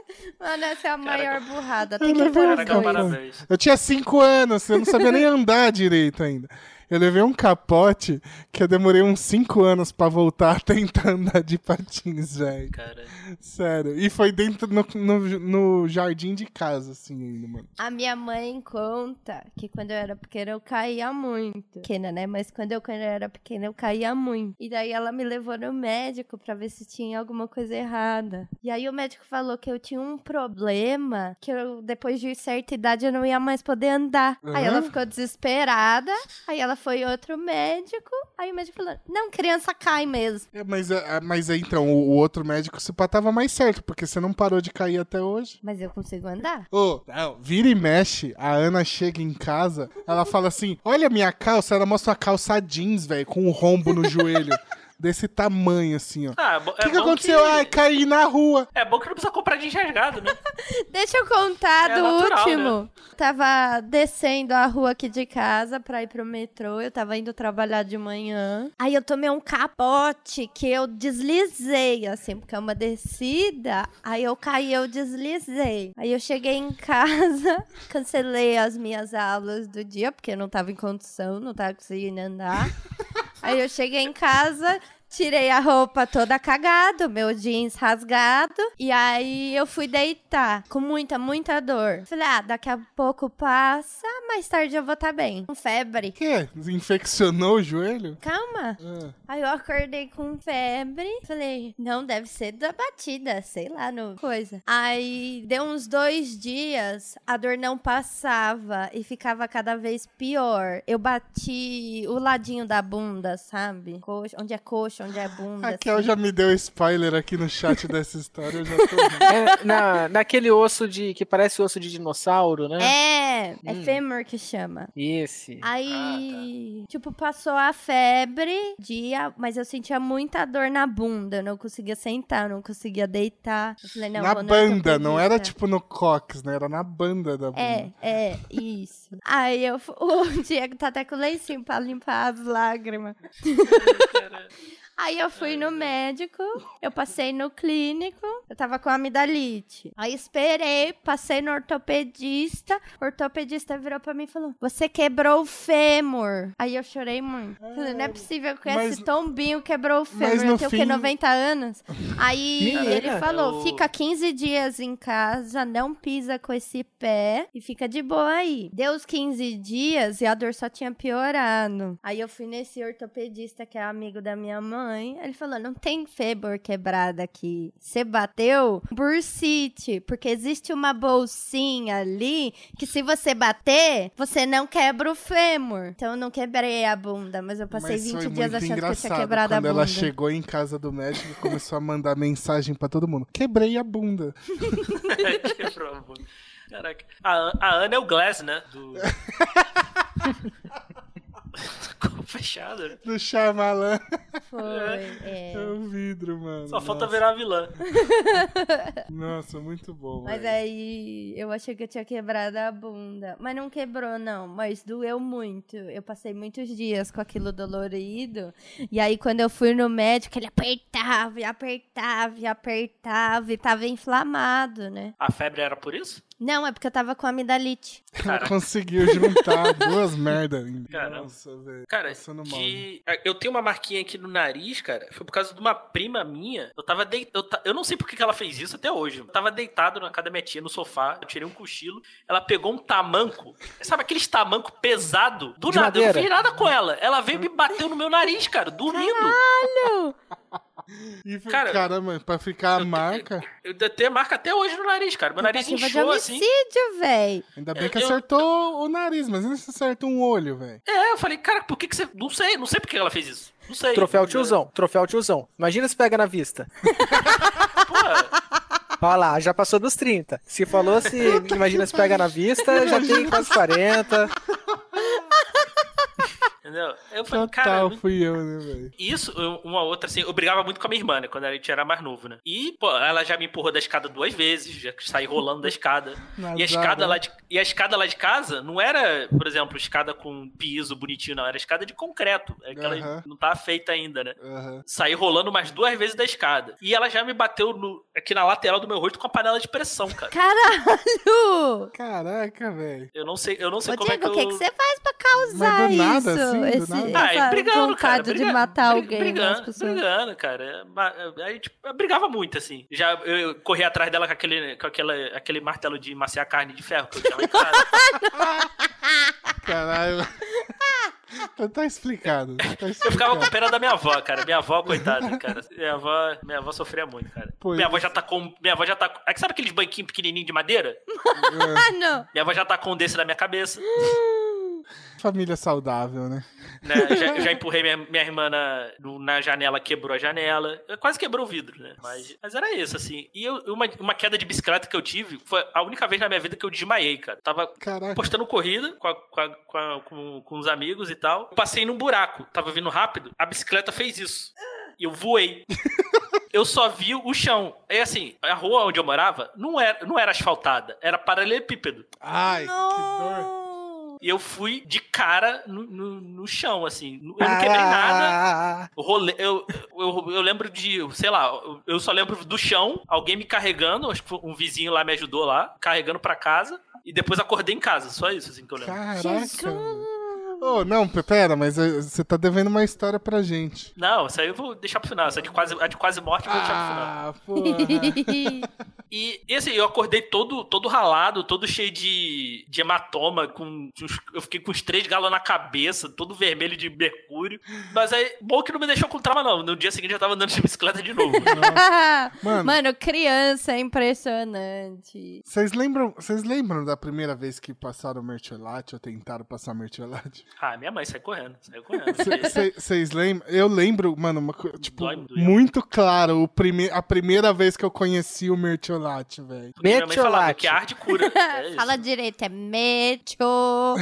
Mano, essa é a maior burrada. Eu Tem que ter um Caraca, parabéns. Eu tinha 5 anos, eu não sabia nem andar direito ainda. Eu levei um capote que eu demorei uns 5 anos pra voltar a tentar andar de patins, velho. Cara, Sério. E foi dentro no, no, no jardim de casa, assim, ainda, mano. A minha mãe conta que quando eu era pequena eu caía muito. Pequena, né? Mas quando eu, quando eu era pequena eu caía muito. E daí ela me levou no médico pra ver se tinha alguma coisa errada. E aí o médico falou que eu tinha um problema, que eu depois de certa idade eu não ia mais poder andar. Aí ela ficou desesperada. Aí ela foi outro médico. Aí o médico falou: não, criança cai mesmo. É, mas, é, mas então, o, o, outro médico se pá tava mais certo, porque você não parou de cair até hoje. Mas eu consigo andar. Ô, oh, vira e mexe, a Ana chega em casa, ela fala assim: olha a minha calça, ela mostra uma calça jeans, velho, com um rombo no joelho. desse tamanho, assim, ó. Ah, o é que, que aconteceu? Que... Ah, caí na rua. É bom que não precisa comprar de enxergado, né? Deixa eu contar é do natural, último. Né? Tava descendo a rua aqui de casa pra ir pro metrô. Eu tava indo trabalhar de manhã. Aí eu tomei um capote que eu deslizei, assim, porque é uma descida. Aí eu caí, eu deslizei. Aí eu cheguei em casa, cancelei as minhas aulas do dia, porque eu não tava em condição, não tava conseguindo andar. Aí eu cheguei em casa, Tirei a roupa toda cagada, meu jeans rasgado. E aí eu fui deitar com muita, muita dor. Falei, ah, daqui a pouco passa, mais tarde eu vou estar tá bem. Com febre. Que? Infeccionou o joelho? Calma. Ah. Aí eu acordei com febre. Falei, não, deve ser da batida, sei lá, no coisa. Aí deu uns dois dias, a dor não passava e ficava cada vez pior. Eu bati o ladinho da bunda, sabe? Coxa, onde é coxa onde é bunda. A Kel assim. já me deu spoiler aqui no chat dessa história, eu já tô é, na, Naquele osso de. que parece osso de dinossauro, né? É, é hum. fêmur que chama. Esse. Aí, ah, tá. tipo, passou a febre, dia, mas eu sentia muita dor na bunda. Eu não conseguia sentar, não conseguia deitar. Eu falei, não, na banda, não era tipo no cox, né? Era na banda da é, bunda. É, é, isso. Aí eu. O Diego tá até com leicinho pra limpar as lágrimas. Aí eu fui no médico, eu passei no clínico, eu tava com amidalite. Aí esperei, passei no ortopedista, o ortopedista virou pra mim e falou: Você quebrou o fêmur. Aí eu chorei muito. Falei, não é possível que mas, esse tombinho quebrou o fêmur. Eu tenho fim... o quê? 90 anos? Aí ele falou: Fica 15 dias em casa, não pisa com esse pé e fica de boa aí. Deu os 15 dias e a dor só tinha piorado. Aí eu fui nesse ortopedista que é amigo da minha mãe mãe. Ele falou: não tem fêmur quebrada aqui. Você bateu bursite, porque existe uma bolsinha ali que se você bater, você não quebra o fêmur. Então eu não quebrei a bunda, mas eu passei mas 20 dias achando que eu tinha quebrado a bunda. Quando ela chegou em casa do médico e começou a mandar mensagem para todo mundo: quebrei a bunda. Quebrou a bunda. Caraca. A, a Ana é o Glass, né? Do... Ficou fechado, né? Do Shyamalan. Foi, é. É o vidro, mano. Só Nossa. falta virar vilã. Nossa, muito bom, Mas véio. aí eu achei que eu tinha quebrado a bunda. Mas não quebrou, não. Mas doeu muito. Eu passei muitos dias com aquilo dolorido. E aí, quando eu fui no médico, ele apertava e apertava e apertava e tava inflamado, né? A febre era por isso? Não, é porque eu tava com amidalite. Cara. Conseguiu juntar duas merdas ainda. Nossa, velho. Cara, que... eu tenho uma marquinha aqui no nariz, cara. Foi por causa de uma prima minha. Eu tava deitado. Eu, eu não sei por que ela fez isso até hoje. Eu tava deitado na casa da minha tia, no sofá. Eu tirei um cochilo. Ela pegou um tamanco. Sabe aqueles tamanco pesado? Do de nada. Madeira. Eu não fiz nada com ela. Ela veio e me bateu no meu nariz, cara, dormindo. Caralho! E foi, cara, caramba, pra ficar a marca. Eu, eu tenho marca até hoje no nariz, cara. Meu nariz inchou de homicídio, assim. velho. Ainda bem que eu, acertou eu... o nariz, mas ainda se acertou um olho, velho. É, eu falei, cara, por que, que você. Não sei, não sei por que ela fez isso. Não sei. Troféu tiozão, troféu tiozão. Imagina se pega na vista. Pô. Olha lá, já passou dos 30. Se falou se imagina se pega na vista, já tem quase 40. Entendeu? Eu falei, Total, cara. fui eu, né, velho? Isso, uma outra, assim, eu brigava muito com a minha irmã, né? Quando a gente era mais novo, né? E, pô, ela já me empurrou da escada duas vezes, já saí rolando da escada. e a escada lá de, e a escada lá de casa não era, por exemplo, escada com piso bonitinho, não. Era escada de concreto. Aquela uh -huh. não tava feita ainda, né? Uh -huh. Saí rolando mais duas vezes da escada. E ela já me bateu no, aqui na lateral do meu rosto com a panela de pressão, cara. Caralho! Caraca, velho. Eu não sei, eu não sei Ô, como Diego, é que eu... o que, que você faz pra causar isso? Nada, assim, esse, ah, essa brigando, cara, de matar alguém. Brigando, brigando, cara. A gente brigava muito, assim. Já eu corri atrás dela com aquele, com aquela, aquele martelo de maciar carne de ferro que eu tinha lá em casa. Caralho. Tá, tá, explicado, tá explicado. Eu ficava com pena da minha avó, cara. Minha avó, coitada, cara. Minha avó, minha avó sofria muito, cara. Pois. Minha avó já tá com. Minha avó já tá. Com... É sabe aqueles banquinhos pequenininhos de madeira? É. Não. Minha avó já tá com um desse na minha cabeça. Família saudável, né? né? Já, já, empurrei minha, minha irmã na, na janela, quebrou a janela. Quase quebrou o vidro, né? Mas, mas era isso, assim. E eu, uma, uma queda de bicicleta que eu tive foi a única vez na minha vida que eu desmaiei, cara. Tava Caraca. postando corrida com, a, com, a, com, a, com, com os amigos e tal. Passei num buraco, tava vindo rápido, a bicicleta fez isso. E eu voei. eu só vi o chão. É assim, a rua onde eu morava não era, não era asfaltada, era paralelepípedo. Ai, não. que dor. E eu fui de cara no, no, no chão, assim. Eu não quebrei nada. Rolê, eu, eu, eu lembro de, sei lá, eu só lembro do chão, alguém me carregando, acho que um vizinho lá me ajudou lá, carregando para casa. E depois acordei em casa, só isso, assim, que eu lembro. Caraca! Oh, não, pera, mas eh, você tá devendo uma história pra gente. Não, isso aí eu vou deixar pro final. Essa de quase, a de quase morte eu vou deixar pro final. Ah, porra. e, e assim, eu acordei todo, todo ralado, todo cheio de, de hematoma, com, eu fiquei com os três galos na cabeça, todo vermelho de mercúrio. Mas aí, bom que não me deixou com trauma, não. No dia seguinte eu tava andando de bicicleta de novo. Mano. Mano, criança é impressionante. Vocês lembram, vocês lembram da primeira vez que passaram mertiolate ou tentaram passar mertiolate? Ah, minha mãe saiu correndo, saiu correndo. Vocês lembram? Eu lembro, mano, uma, tipo, muito claro, o prime a primeira vez que eu conheci o Mertiolate, velho. Mertiolate. que arde cura. É Fala direito, é Mertiolate.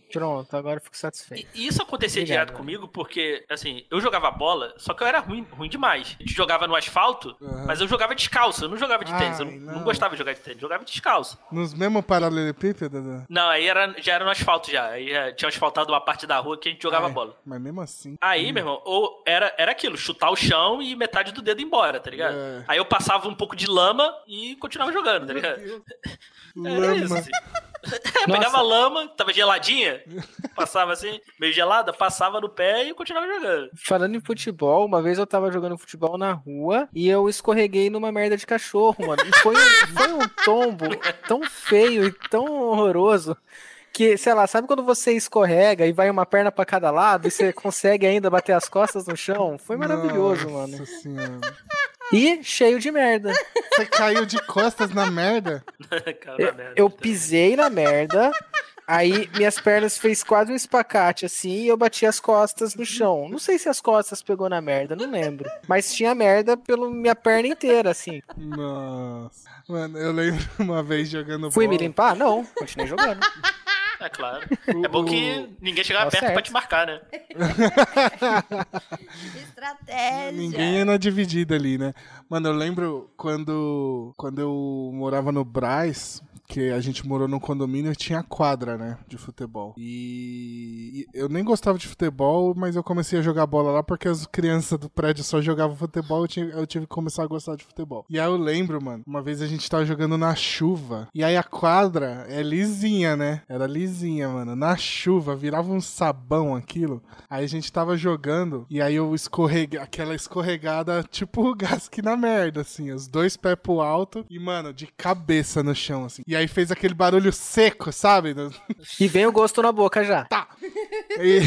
Pronto, agora eu fico satisfeito. E isso acontecia Obrigado, direto comigo porque, assim, eu jogava bola, só que eu era ruim, ruim demais. A gente jogava no asfalto, uhum. mas eu jogava descalço, eu não jogava de tênis. Ai, eu não, não, gostava de jogar de tênis, eu jogava descalço. Nos mesmos paralelepípedos? Não, aí era, já era no asfalto asfalto já. Aí já tinha asfaltado uma parte da rua que a gente jogava Ai, bola. Mas mesmo assim. Aí, hum. meu irmão, ou era, era aquilo, chutar o chão e metade do dedo embora, tá ligado? É. Aí eu passava um pouco de lama e continuava jogando, tá ligado? Lama. Isso, assim. Pegava lama, tava geladinha, passava assim, meio gelada, passava no pé e continuava jogando. Falando em futebol, uma vez eu tava jogando futebol na rua e eu escorreguei numa merda de cachorro, mano. E foi, foi um tombo tão feio e tão horroroso que, sei lá, sabe quando você escorrega e vai uma perna para cada lado e você consegue ainda bater as costas no chão? Foi maravilhoso, Nossa mano. Senhora. E cheio de merda. Você caiu de costas na merda? eu, eu pisei na merda. Aí minhas pernas fez quase um espacate assim e eu bati as costas no chão. Não sei se as costas pegou na merda, não lembro. Mas tinha merda pela minha perna inteira, assim. Nossa. Mano, eu lembro uma vez jogando Fui bola. me limpar? Não, continuei jogando. É claro. É bom que ninguém chegava tá perto certo. pra te marcar, né? Estratégia. Ninguém é na dividida ali, né? Mano, eu lembro quando, quando eu morava no Braz, que a gente morou num condomínio e tinha quadra, né, de futebol. E eu nem gostava de futebol, mas eu comecei a jogar bola lá porque as crianças do prédio só jogavam futebol, eu, eu tive que começar a gostar de futebol. E aí eu lembro, mano, uma vez a gente tava jogando na chuva, e aí a quadra é lisinha, né? Era lisinha, mano. Na chuva, virava um sabão aquilo. Aí a gente tava jogando, e aí eu escorreguei, aquela escorregada, tipo o Gask na merda, assim, os dois pés pro alto, e, mano, de cabeça no chão, assim. E aí fez aquele barulho seco, sabe? E vem o gosto na boca já. Tá. E,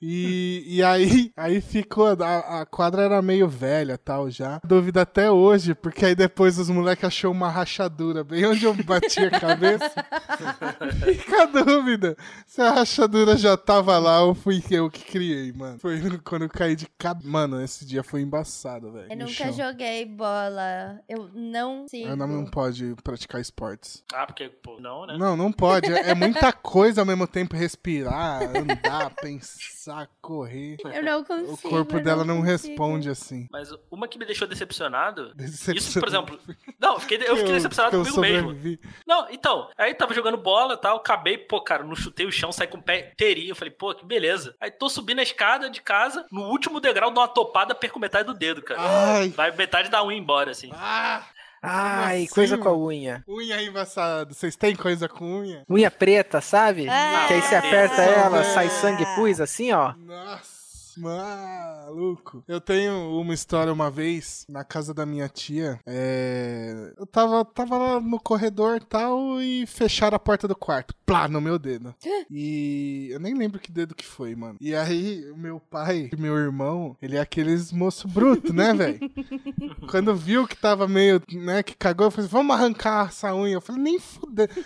e, e aí, aí ficou. A, a quadra era meio velha tal já. Dúvida até hoje, porque aí depois os moleques achou uma rachadura bem onde eu bati a cabeça. Fica a dúvida se a rachadura já tava lá ou fui eu que criei, mano. Foi quando eu caí de cabeça. Mano, esse dia foi embaçado, velho. Eu nunca chão. joguei bola. Eu não sigo. Ana não pode praticar esportes. Ah, porque, pô, não, né? Não, não pode. É, é muita coisa ao mesmo tempo respirar, andar, pensar, correr. Eu não consigo. O corpo dela não, não responde assim. Mas uma que me deixou decepcionado. Isso, por exemplo. Não, fiquei, eu fiquei decepcionado eu, comigo mesmo. Não, então, aí tava jogando bola e tal, acabei, pô, cara, não chutei o chão, saí com o pé inteirinho. Eu falei, pô, que beleza. Aí tô subindo a escada de casa, no último degrau, dou uma topada, perco metade do dedo, cara. Ai. Vai metade da unha embora, assim. Ah. Ai, assim? coisa com a unha. Unha embaçada. Vocês têm coisa com unha? Unha preta, sabe? Ah, que aí você aperta ela, sai sangue pus assim, ó. Nossa. Maluco. Eu tenho uma história uma vez na casa da minha tia. É... Eu tava, tava lá no corredor e tal e fecharam a porta do quarto. Plá, no meu dedo. E eu nem lembro que dedo que foi, mano. E aí, meu pai e meu irmão, ele é aqueles moço bruto, né, velho? Quando viu que tava meio, né, que cagou, eu falei, vamos arrancar essa unha. Eu falei, nem fuder.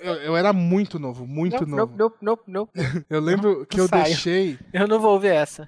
Eu, eu era muito novo, muito não, novo. Não, não, não, não. Eu lembro que eu saio. deixei. Eu não vou ouvir essa.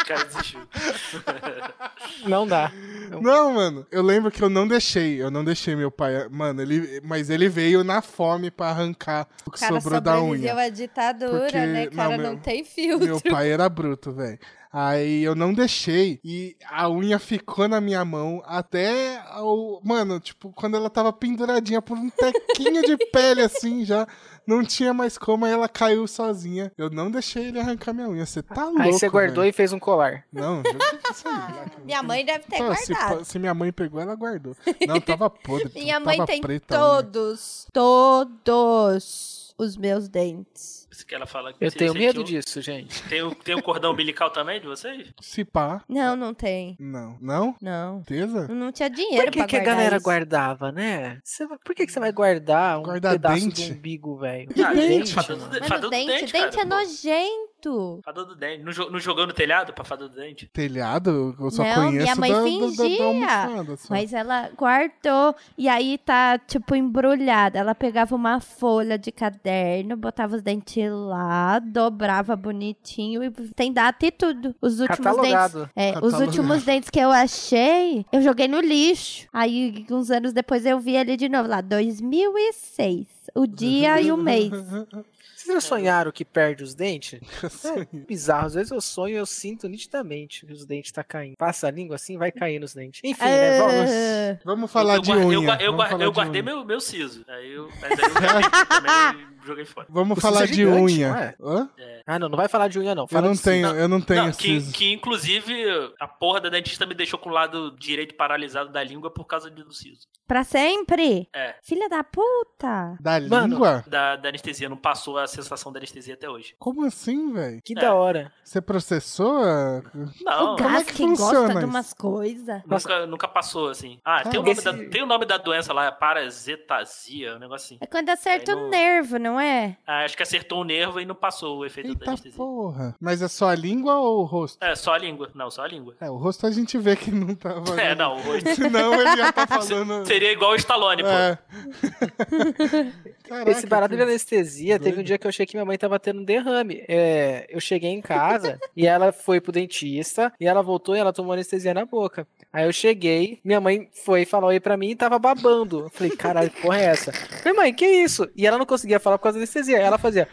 O cara desistiu. Não dá. Não, mano, eu lembro que eu não deixei, eu não deixei meu pai, mano, ele, mas ele veio na fome pra arrancar o que cara sobrou da unha. à ditadura, Porque- né? Cara, não, não, meu- tem filtro. Meu pai era bruto, velho. Aí eu não deixei e a unha ficou na minha mão até o. Mano, tipo, quando ela tava penduradinha por um tequinho de pele assim já. Não tinha mais como, aí ela caiu sozinha. Eu não deixei ele arrancar minha unha. Você tá louco. Aí você guardou velho. e fez um colar. Não, isso aí. eu- Minha mãe deve ter Pô, se, guardado. se minha mãe pegou, ela guardou. Não, tava podre. Minha tava mãe tem todos, todos os meus dentes. Que ela fala que Eu tenho medo disso, gente. Tem o, tem o cordão umbilical também de vocês? Se pá. Não, não tem. Não. Não? Não. Certeza? Não tinha dinheiro Por que, pra que a galera isso. guardava, né? Você por que, que você vai guardar um Guardar pedaço dente? do umbigo, velho? Que dente, mano? Mano, dente, dente, dente, cara, é pô. Nojento. Fada do dente. Não, jo- não jogou no telhado pra fada do dente? Telhado? Eu só Não, conheço minha mãe da, da- da- fingia, da almofada, só. Mas ela guardou e aí tá, tipo, embrulhada. Ela pegava uma folha de caderno, botava os dentes lá, dobrava bonitinho e tem data e tudo. Os últimos dentes. Catalogado. É, os últimos dentes que eu achei, eu joguei no lixo. Aí, uns anos depois, eu vi ele de novo lá, 2006. O dia e o mês. Vocês já sonharam que perde os dentes? É bizarro. Às vezes eu sonho e eu sinto nitidamente que os dentes tá caindo. Passa a língua assim, vai cair nos dentes. Enfim, né? Vamos. Ah, Vamos falar eu, de guar- eu, unha. eu, Vamos eu de guardei unha. meu, meu siso. Aí eu, mas aí eu também joguei fora. Vamos O falar é de gigante, unha. não é? Hã? Ah, não, não vai falar de unha, não. Eu Fala não de tenho, eu não tenho Não, que, que inclusive a porra da dentista me deixou com o lado direito paralisado da língua por causa do siso. pra sempre? É, Filha da puta. Da Mano. língua? da, da anestesia. Não passou a sensação da anestesia até hoje. Como assim, velho? Que É. da hora. Você processou? a- Não, o como é gás que que, funciona gosta de isso? umas coisas. nunca, nunca passou assim. Ah, Ah, tem, o nome esse- da, tem o nome da doença lá, é parasitasia, um negócio assim. É quando acerta Aí o não- nervo, não é? Ah, acho que acertou o nervo e não passou o efeito da Eita anestesia. porra. Mas é só a língua ou o rosto? É, só a língua. Não, só a língua. É, o rosto a gente vê que não tava. É, não, o rosto. Senão ele ia estar falando. Seria igual o Stallone, pô. É. Caraca, Esse barato que- de anestesia, teve um dia que eu achei que minha mãe tava tendo um derrame. É, eu cheguei em casa e ela foi pro dentista e ela voltou e ela tomou anestesia na boca. Aí eu cheguei, minha mãe foi falar oi pra mim e tava babando. Eu falei, caralho, que porra é essa? Falei, mãe, que isso? E ela não conseguia falar por causa da anestesia. Ela fazia,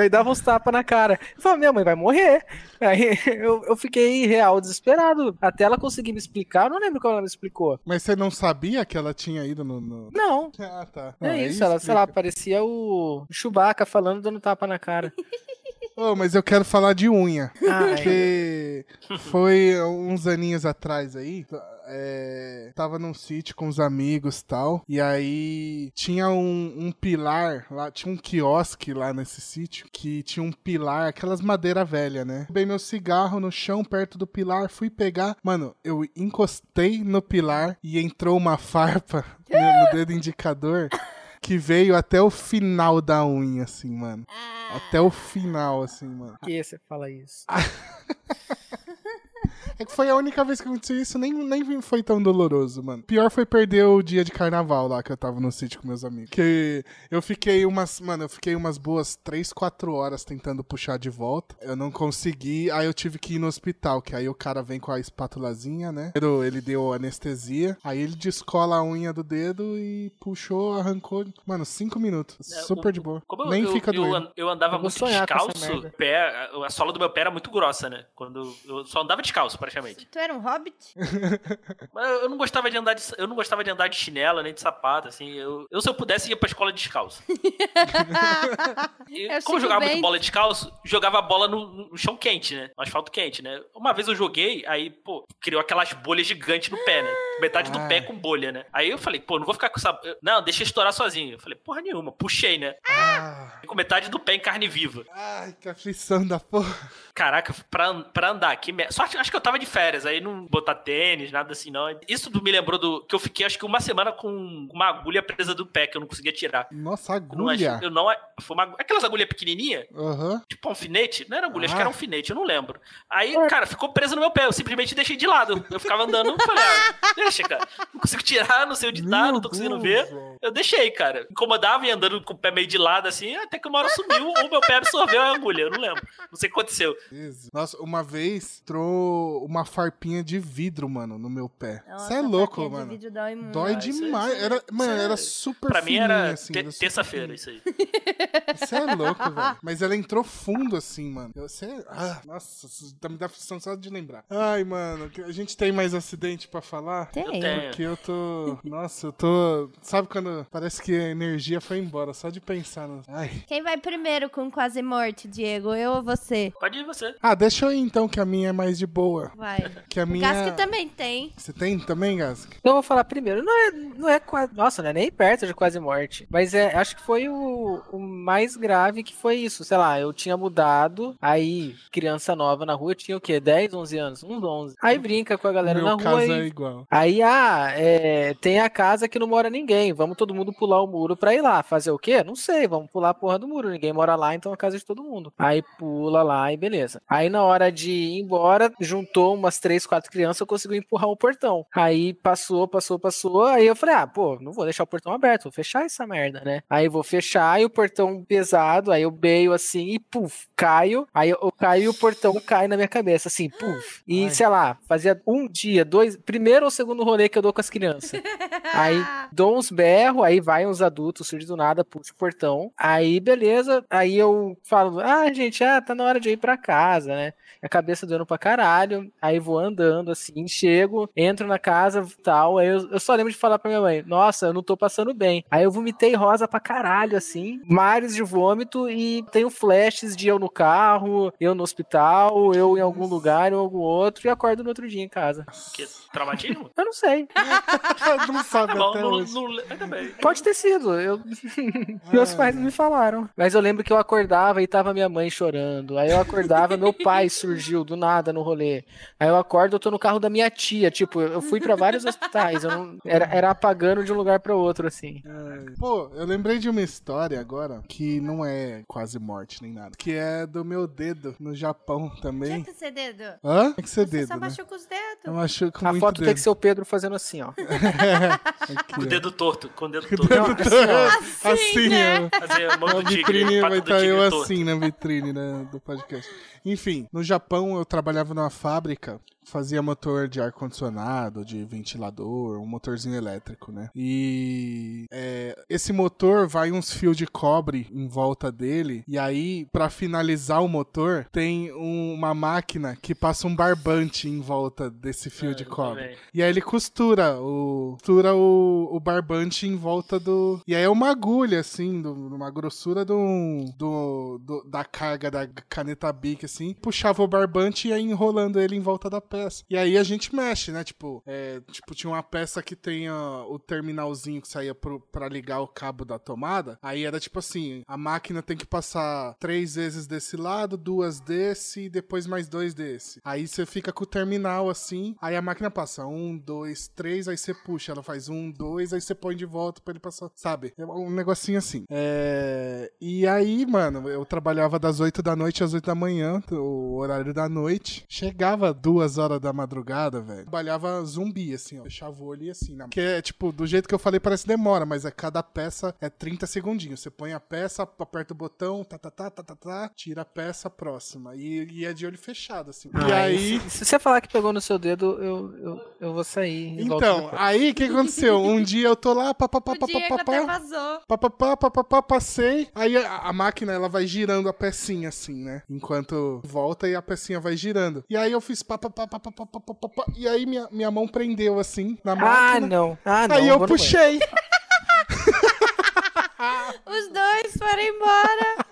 aí dava uns tapas na cara. Eu falei, minha mãe vai morrer. Aí eu, eu fiquei real desesperado. Até ela conseguir me explicar, eu não lembro como ela me explicou. Mas você não sabia que ela tinha ido no. no- Não, Ah, tá. é Não, aí isso, ela, sei lá, parecia o Chewbacca falando dando tapa na cara. Ô, mas eu quero falar de unha. Ai, Porque foi uns aninhos atrás aí. é, tava num sítio com os amigos e tal. E aí tinha um, um pilar lá, tinha um quiosque lá nesse sítio que tinha um pilar, aquelas madeira velha, né? Bem meu cigarro no chão perto do pilar, fui pegar. Mano, eu encostei no pilar e entrou uma farpa no, no dedo indicador. Que veio até o final da unha, assim, mano. Até o final, assim, mano. Por que você fala isso? É que foi a única vez que aconteceu isso, nem, nem foi tão doloroso, mano. Pior foi perder o dia de carnaval lá que eu tava no sítio com meus amigos. Que eu fiquei umas, mano, eu fiquei umas boas 3, 4 horas tentando puxar de volta. Eu não consegui, aí eu tive que ir no hospital, que aí o cara vem com a espátulazinha, né? Ele deu anestesia, aí ele descola a unha do dedo e puxou, arrancou, mano, 5 minutos. É, Super o- de boa. Como eu, Nem eu, fica eu, doendo. eu andava Eu muito descalço, pé, a sola do meu pé era muito grossa, né? Quando eu só andava descalço, praticamente. Tu era um hobbit? Mas eu não gostava de andar de, eu não gostava de andar de chinelo nem de sapato, assim. Eu, eu se eu pudesse ia pra escola descalço. E, Eu como eu jogava muito Bento. bola descalço, jogava a bola no, no chão quente, né? No asfalto quente, né? Uma vez eu joguei, aí, pô, criou aquelas bolhas gigantes no pé, né? Metade do Ah. pé com bolha, né? Aí eu falei, pô, não vou ficar com essa. Não, deixa estourar sozinho. Eu falei, porra nenhuma, puxei, né? Ah, com metade do pé em carne viva. Ai, que aflição da porra. Caraca, pra, pra andar aqui. Só acho, acho que eu tava de férias, aí não botar tênis, nada assim, não. Isso me lembrou do. que eu fiquei acho que uma semana com uma agulha presa do pé que eu não conseguia tirar. Nossa, agulha. Eu não, eu não foi uma, aquelas agulhas pequenininhas? Uhum. Tipo um alfinete? Não era agulha, ah. acho que era um alfinete, eu não lembro. Aí, cara, ficou presa no meu pé. Eu simplesmente deixei de lado. Eu ficava andando, falei, ah, deixa, cara. Não consigo tirar, não sei onde tá, não tô conseguindo ver. Eu deixei, cara. Incomodava e andando com o pé meio de lado assim, até que uma hora sumiu ou meu pé absorveu a agulha. Eu não lembro. Não sei o que aconteceu. Nossa, uma vez entrou uma farpinha de vidro, mano, no meu pé. Você é louco, mano. dói muito. Dói ah, demais. Isso, era, mano, era super Pra mim era assim, terça-feira isso aí. Você é louco, velho. Mas ela entrou fundo assim, mano. Você. Ah, nossa, tá me dá frustração só de lembrar. Ai, mano, a gente tem mais acidente pra falar? Tem. Porque eu tô. Nossa, eu tô. Sabe quando parece que a energia foi embora, só de pensar no. Ai. Quem vai primeiro com quase morte, Diego? Eu ou você? Pode ir você. Ah, deixa eu ir então, que a minha é mais de boa. Vai. Que a minha. Gask também tem. Você tem também, Gask? Eu vou falar primeiro. Não é, não é quase. Nossa, não é nem perto de quase morte. Mas é, acho que foi o, o mais grave que foi isso. Sei lá, eu tinha mudado, aí, criança nova na rua, tinha o quê? 10, 11 anos? Uns 11. Aí brinca com a galera Meu na rua. Caso e... é igual. Aí, ah, é, tem a casa que não mora ninguém. Vamos todo mundo pular o muro pra ir lá. Fazer o quê? Não sei, vamos pular porra do muro. Ninguém mora lá, então é a casa de todo mundo. Aí pula lá e beleza. Aí na hora de ir embora, juntou umas três, quatro crianças, eu consegui empurrar o portão. Aí passou, passou, passou. Aí eu falei, ah, pô, não vou deixar o portão aberto, vou fechar essa merda, né? Aí vou fechar e o portão pesado, aí eu beio assim e puf, caio. Aí eu caio e o portão cai na minha cabeça, assim, puf. E Ai. sei lá, fazia um dia, dois, primeiro ou segundo rolê que eu dou com as crianças. aí dou uns berros, aí vai uns adultos, surge do nada, puxa o portão. Aí beleza, aí eu falo, ah, gente, ah, tá na hora de ir pra casa, né? A cabeça doendo pra caralho. Aí vou andando assim, chego, entro na casa tal. Aí eu, eu só lembro de falar pra minha mãe: Nossa, eu não tô passando bem. Aí eu vomitei rosa pra caralho, assim, mares de vômito e tenho flashes de eu no carro, eu no hospital, eu em algum lugar, em algum outro, e acordo no outro dia em casa. Que traumatismo? Eu não sei. não sabe Bom, até não, hoje. não, Pode ter sido. Eu... Meus pais não me falaram. Mas eu lembro que eu acordava e tava minha mãe chorando. Aí eu acordava, meu pai surgiu do nada no rolê. Aí eu acordo, eu tô no carro da minha tia. Tipo, eu fui para vários hospitais. Eu não... era, era apagando de um lugar para outro, assim. É. Pô, eu lembrei de uma história agora que não é quase morte nem nada. Que é do meu dedo no Japão também. Tinha que ser dedo. Hã? Tem que ser Você dedo. só né? machuca os dedos. Eu machuco A muito foto dedo. tem que ser o Pedro fazendo assim, ó. Aqui, Com o ó. dedo torto, com o dedo torto. Não, torto. assim, Assim, né? ó. Mão do tigre, vai estar eu assim na vitrine né, do podcast. Enfim, no Japão eu trabalhava numa fábrica, fazia motor de ar-condicionado, de ventilador, um motorzinho elétrico, né? E é, esse motor vai uns fios de cobre em volta dele, e aí, pra finalizar o motor, tem um- uma máquina que passa um barbante em volta desse fio Ah, de cobre. também. E aí ele costura o costura o, o barbante em volta do. E aí é uma agulha, assim, do, uma grossura do, do, do- da carga da caneta Bic, assim. Puxava o barbante e ia enrolando ele em volta da peça. E aí a gente mexe, né? Tipo, é, tipo tinha uma peça que tem o terminalzinho que saía pro, pra ligar o cabo da tomada. Aí era tipo assim: a máquina tem que passar três vezes desse lado, duas desse e depois mais dois desse. Aí você fica com o terminal assim. Aí a máquina passa um, dois, três, aí você puxa. Ela faz um, dois, aí você põe de volta pra ele passar. Sabe? É um negocinho assim. É... E aí, mano, eu trabalhava das 8 da noite às 8 da manhã, o horário da noite. Chegava duas horas da madrugada, velho. Trabalhava zumbi, assim, ó. Fechava o olho e assim, né? Que é, tipo, do jeito que eu falei, parece demora, mas é cada peça é 30 segundinhos. Você põe a peça, aperta o botão, tá, tá, tá, tá, tá, tá, tira a peça próxima. E, e é de olho fechado, assim. e Ah, aí. Se, se você falar que pegou no seu dedo, eu, eu, eu vou sair. e Então, aí o que aconteceu? Um dia eu tô lá. Papapá, papapá, passei. Aí a, a máquina ela vai girando a pecinha assim, né? Enquanto volta e a pecinha vai girando. E aí eu fiz papapá, papapá, papapá. E aí minha, minha mão prendeu assim na Ah, máquina. não. Ah, não. aí eu puxei. Os dois foram embora.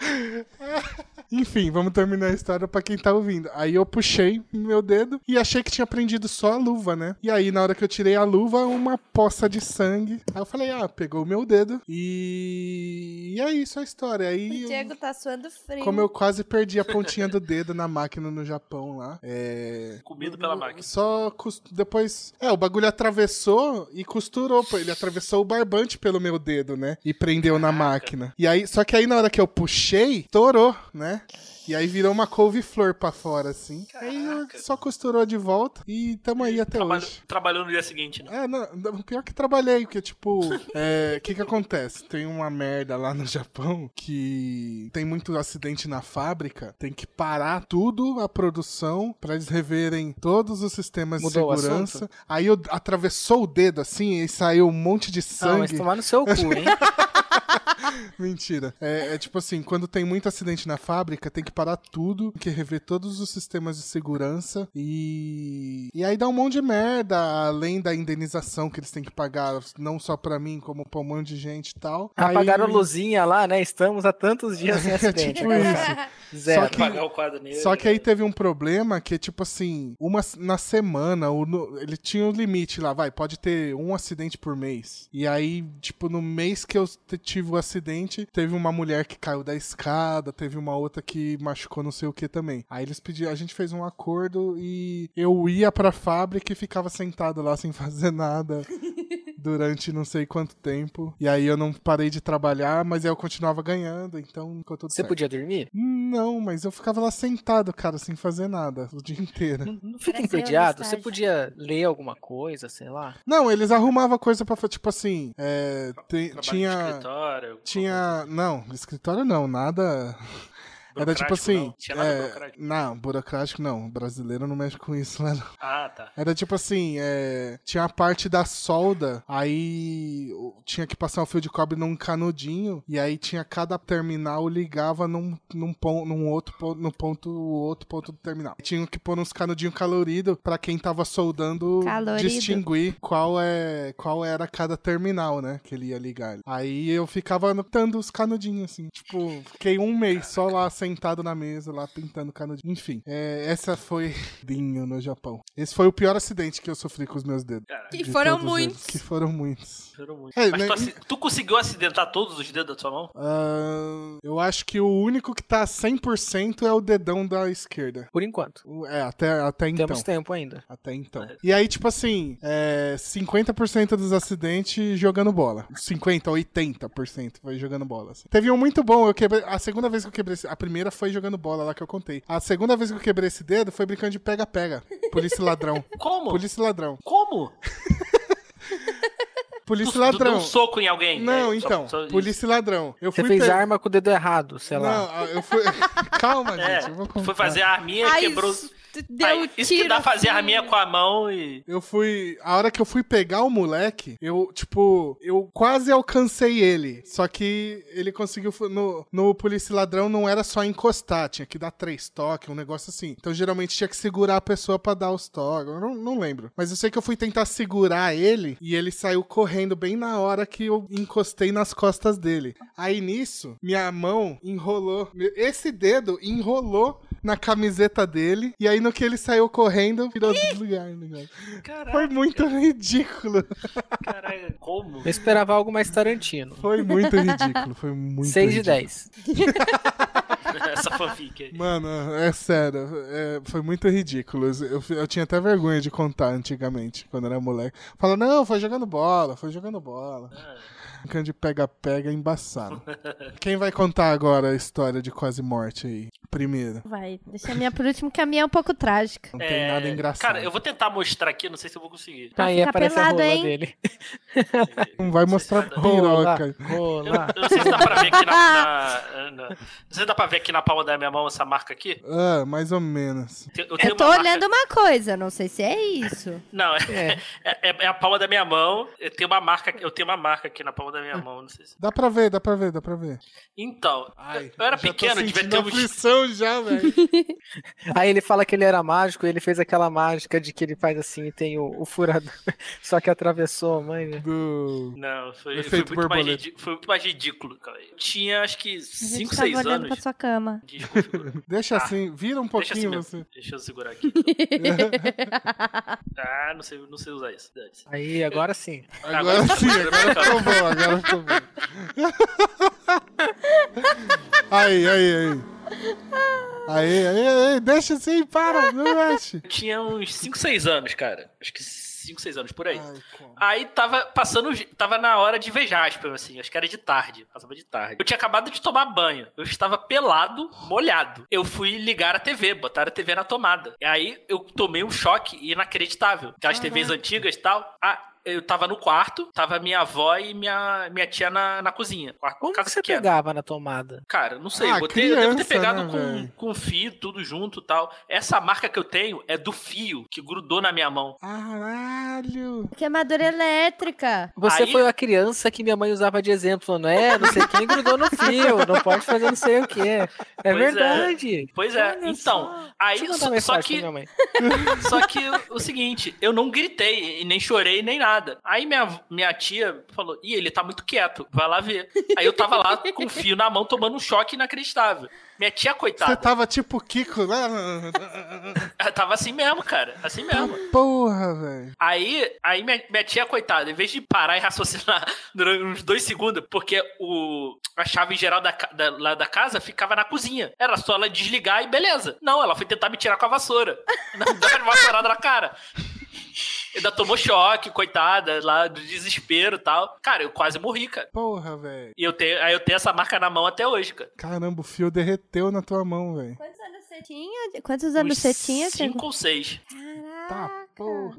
Enfim, vamos terminar a história pra quem tá ouvindo. Aí eu puxei meu dedo e achei que tinha prendido só a luva, né? E aí, na hora que eu tirei a luva, uma poça de sangue. Aí eu falei, ah, pegou o meu dedo. E, e é isso a história. Aí o Diego eu... tá suando frio. Como eu quase perdi a pontinha do dedo na máquina no Japão lá. É... Comido pela máquina. Só cost... depois. É, o bagulho atravessou e costurou. Ele atravessou o barbante pelo meu dedo, né? E prendeu Caraca. na máquina. E aí, só que aí na hora que eu puxei, torou, né? E aí virou uma couve-flor pra fora, assim. Caraca. Aí só costurou de volta e tamo aí até Trabalho, hoje. Trabalhou no dia seguinte, né? É, não, pior que trabalhei, porque, tipo, o é, que que acontece? Tem uma merda lá no Japão que tem muito acidente na fábrica, tem que parar tudo a produção pra eles reverem todos os sistemas Mudou de segurança. Aí eu atravessou o dedo, assim, e saiu um monte de sangue. Não, mas tomar no seu cu, hein? Mentira. É, é, tipo assim, quando tem muito acidente na fábrica, tem que parar tudo, tem que rever todos os sistemas de segurança e. E aí dá um monte de merda, além da indenização que eles têm que pagar, não só pra mim, como pra um monte de gente e tal. Apagaram aí... a luzinha lá, né? Estamos há tantos dias sem acidente. tipo isso. Zero. Só que, só que aí teve um problema que, tipo assim, uma na semana, no, ele tinha um limite lá, vai, pode ter um acidente por mês. E aí, tipo, no mês que eu tive o acidente, teve uma mulher que caiu da escada, teve uma outra que machucou não sei o que também. Aí eles pediram, a gente fez um acordo e eu ia pra fábrica e ficava sentado lá sem fazer nada. Durante não sei quanto tempo. E aí eu não parei de trabalhar, mas eu continuava ganhando, então ficou tudo Você certo. podia dormir? Não, mas eu ficava lá sentado, cara, sem fazer nada o dia inteiro. Não, não fica entediado? Você podia ler alguma coisa, sei lá? Não, eles arrumavam coisa pra, tipo assim, é, te, tinha... escritório? Tinha... Não, escritório não, nada... Era tipo assim. Não, Tinha nada é, burocrático. Não, burocrático não. Brasileiro não mexe com isso, né? Ah, tá. Era tipo assim, é, tinha a parte da solda, aí tinha que passar o fio de cobre num canudinho, e aí tinha cada terminal ligava num, num, ponto, num outro ponto, no ponto, outro ponto do terminal. Tinha que pôr uns canudinhos coloridos pra quem tava soldando Calorido. distinguir qual é qual era cada terminal, né? Que ele ia ligar. Aí eu ficava anotando os canudinhos, assim. Tipo, fiquei um mês só lá sentado na mesa lá pintando canudinho. Enfim, é, essa foi Dinho no Japão. Esse foi o pior acidente que eu sofri com os meus dedos. Que foram muitos. Que foram muitos. Foram muitos. É, Mas né, tu, tu, conseguiu acidentar todos os dedos da sua mão? Uh, eu acho que o único que tá 100% é o dedão da esquerda. Por enquanto. É, até, até então. Temos tempo ainda. Até então. E aí, tipo assim, é, 50% dos acidentes jogando bola. 50%, 80% vai jogando bola. Assim. Teve um muito bom, eu quebrei. A segunda vez que eu quebrei. A primeira foi jogando bola lá que eu contei. A segunda vez que eu quebrei esse dedo foi brincando de pega-pega. Polícia ladrão. Como? Polícia ladrão. Como? Polícia tu, ladrão. Tu um soco em alguém? Não, é, então. Só, só polícia ladrão. Eu Você fez arma com o dedo errado, sei lá. Não, eu fui. Calma, é, gente. Eu vou Foi fazer a arminha e quebrou. Deu Aí, isso que dá fazer a minha com a mão e. Eu fui. A hora que eu fui pegar o moleque, eu, tipo, eu quase alcancei ele. Só que ele conseguiu. No, no Polícia Ladrão não era só encostar, tinha que dar três toques, um negócio assim. Então geralmente tinha que segurar a pessoa para dar os toques. Eu não, não lembro. Mas eu sei que eu fui tentar segurar ele e ele saiu correndo bem na hora que eu encostei nas costas dele. Aí nisso, minha mão enrolou. Esse dedo enrolou na camiseta dele. E aí no que ele saiu correndo, virou do lugar. Né, Foi muito ridículo. Caralho, como? Eu esperava algo mais Tarantino. Foi muito ridículo. Foi muito 6 de 10. Essa fanfic aí. Mano, é sério. É, foi muito ridículo. Eu, eu tinha até vergonha de contar antigamente, quando era moleque. Fala, não, foi jogando bola, foi jogando bola. Ah. Brincando de pega-pega embaçado. Quem vai contar agora a história de quase morte aí? Primeiro. Vai, deixa a minha por último, que a minha é um pouco trágica. Não é... tem nada engraçado. Cara, eu vou tentar mostrar aqui, não sei se eu vou conseguir. Tá aí aparece pelado, a rola hein? dele. Não vai mostrar se piroca. Rola, Eu, eu, não sei se dá pra ver aqui na, na, na, Não sei se dá pra ver aqui na palma da minha mão essa marca aqui. Ah, mais ou menos. Eu, eu, eu tô uma olhando marca... uma coisa, não sei se é isso. Não, é, é. É, é, a palma da minha mão. Eu tenho uma marca, eu tenho uma marca aqui na palma da minha mão, não sei se... Dá pra ver, dá pra ver, dá pra ver. Então, Ai, eu era pequeno, devia ter aflição já, velho. Aí ele fala que ele era mágico, e ele fez aquela mágica de que ele faz assim e tem o, o furador, só que atravessou a mãe, né? Do... Não, foi, foi, muito mais ridículo, foi muito mais ridículo, cara. tinha acho que 5, 6 tava olhando anos. pra sua cama. Deixa ah, assim, vira um pouquinho deixa assim você. Deixa eu segurar aqui. ah, não sei, não sei usar isso. Aí, agora sim. Agora, agora sim, agora ficou bom, agora ficou bom. aí, aí, aí. Aí, aí, aí, deixa assim, para, não mexe. Tinha uns 5, 6 anos, cara. Acho que 5, 6 anos por aí. Ai, aí tava passando, tava na hora de ver Jasper, assim, acho que era de tarde, passava de tarde. Eu tinha acabado de tomar banho, eu estava pelado, molhado. Eu fui ligar a TV, botar a TV na tomada. E aí eu tomei um choque inacreditável. Aquelas uhum. TVs antigas e tal. Ah, eu tava no quarto, tava minha avó e minha, minha tia na, na cozinha. Quarto, Como casa que você pequena. pegava na tomada? Cara, não sei. Ah, botei, criança, eu devo ter pegado né, com, com fio, tudo junto tal. Essa marca que eu tenho é do fio que grudou na minha mão. Caralho! Queimadura elétrica. Você Aí... foi a criança que minha mãe usava de exemplo, não é? Não sei quem grudou no fio, não pode fazer não sei o que. É pois é. verdade. É. Pois é. Olha então, só. aí só, só que só que o, o seguinte, eu não gritei e nem chorei nem nada nada. Aí minha, minha tia falou: Ih, ele tá muito quieto, vai lá ver. Aí eu tava lá com o fio na mão, tomando um choque inacreditável. Minha tia, coitada. Você tava tipo Kiko, né? tava assim mesmo, cara. Assim mesmo. Porra, velho. Aí, aí minha, minha tia, coitada, em vez de parar e raciocinar durante uns dois segundos, porque o, a chave geral da, da, lá da casa ficava na cozinha. Era só ela desligar e beleza. Não, ela foi tentar me tirar com a vassoura. Dar uma vassourada na cara. Ainda tomou choque, coitada, lá do desespero e tal. Cara, eu quase morri, cara. Porra, velho. E eu tenho, aí eu tenho essa marca na mão até hoje, cara. Caramba, o fio derreteu na tua mão, velho. Quantos anos você tinha? Quantos anos você tinha? Cinco ou seis. Caraca. Tá Porra.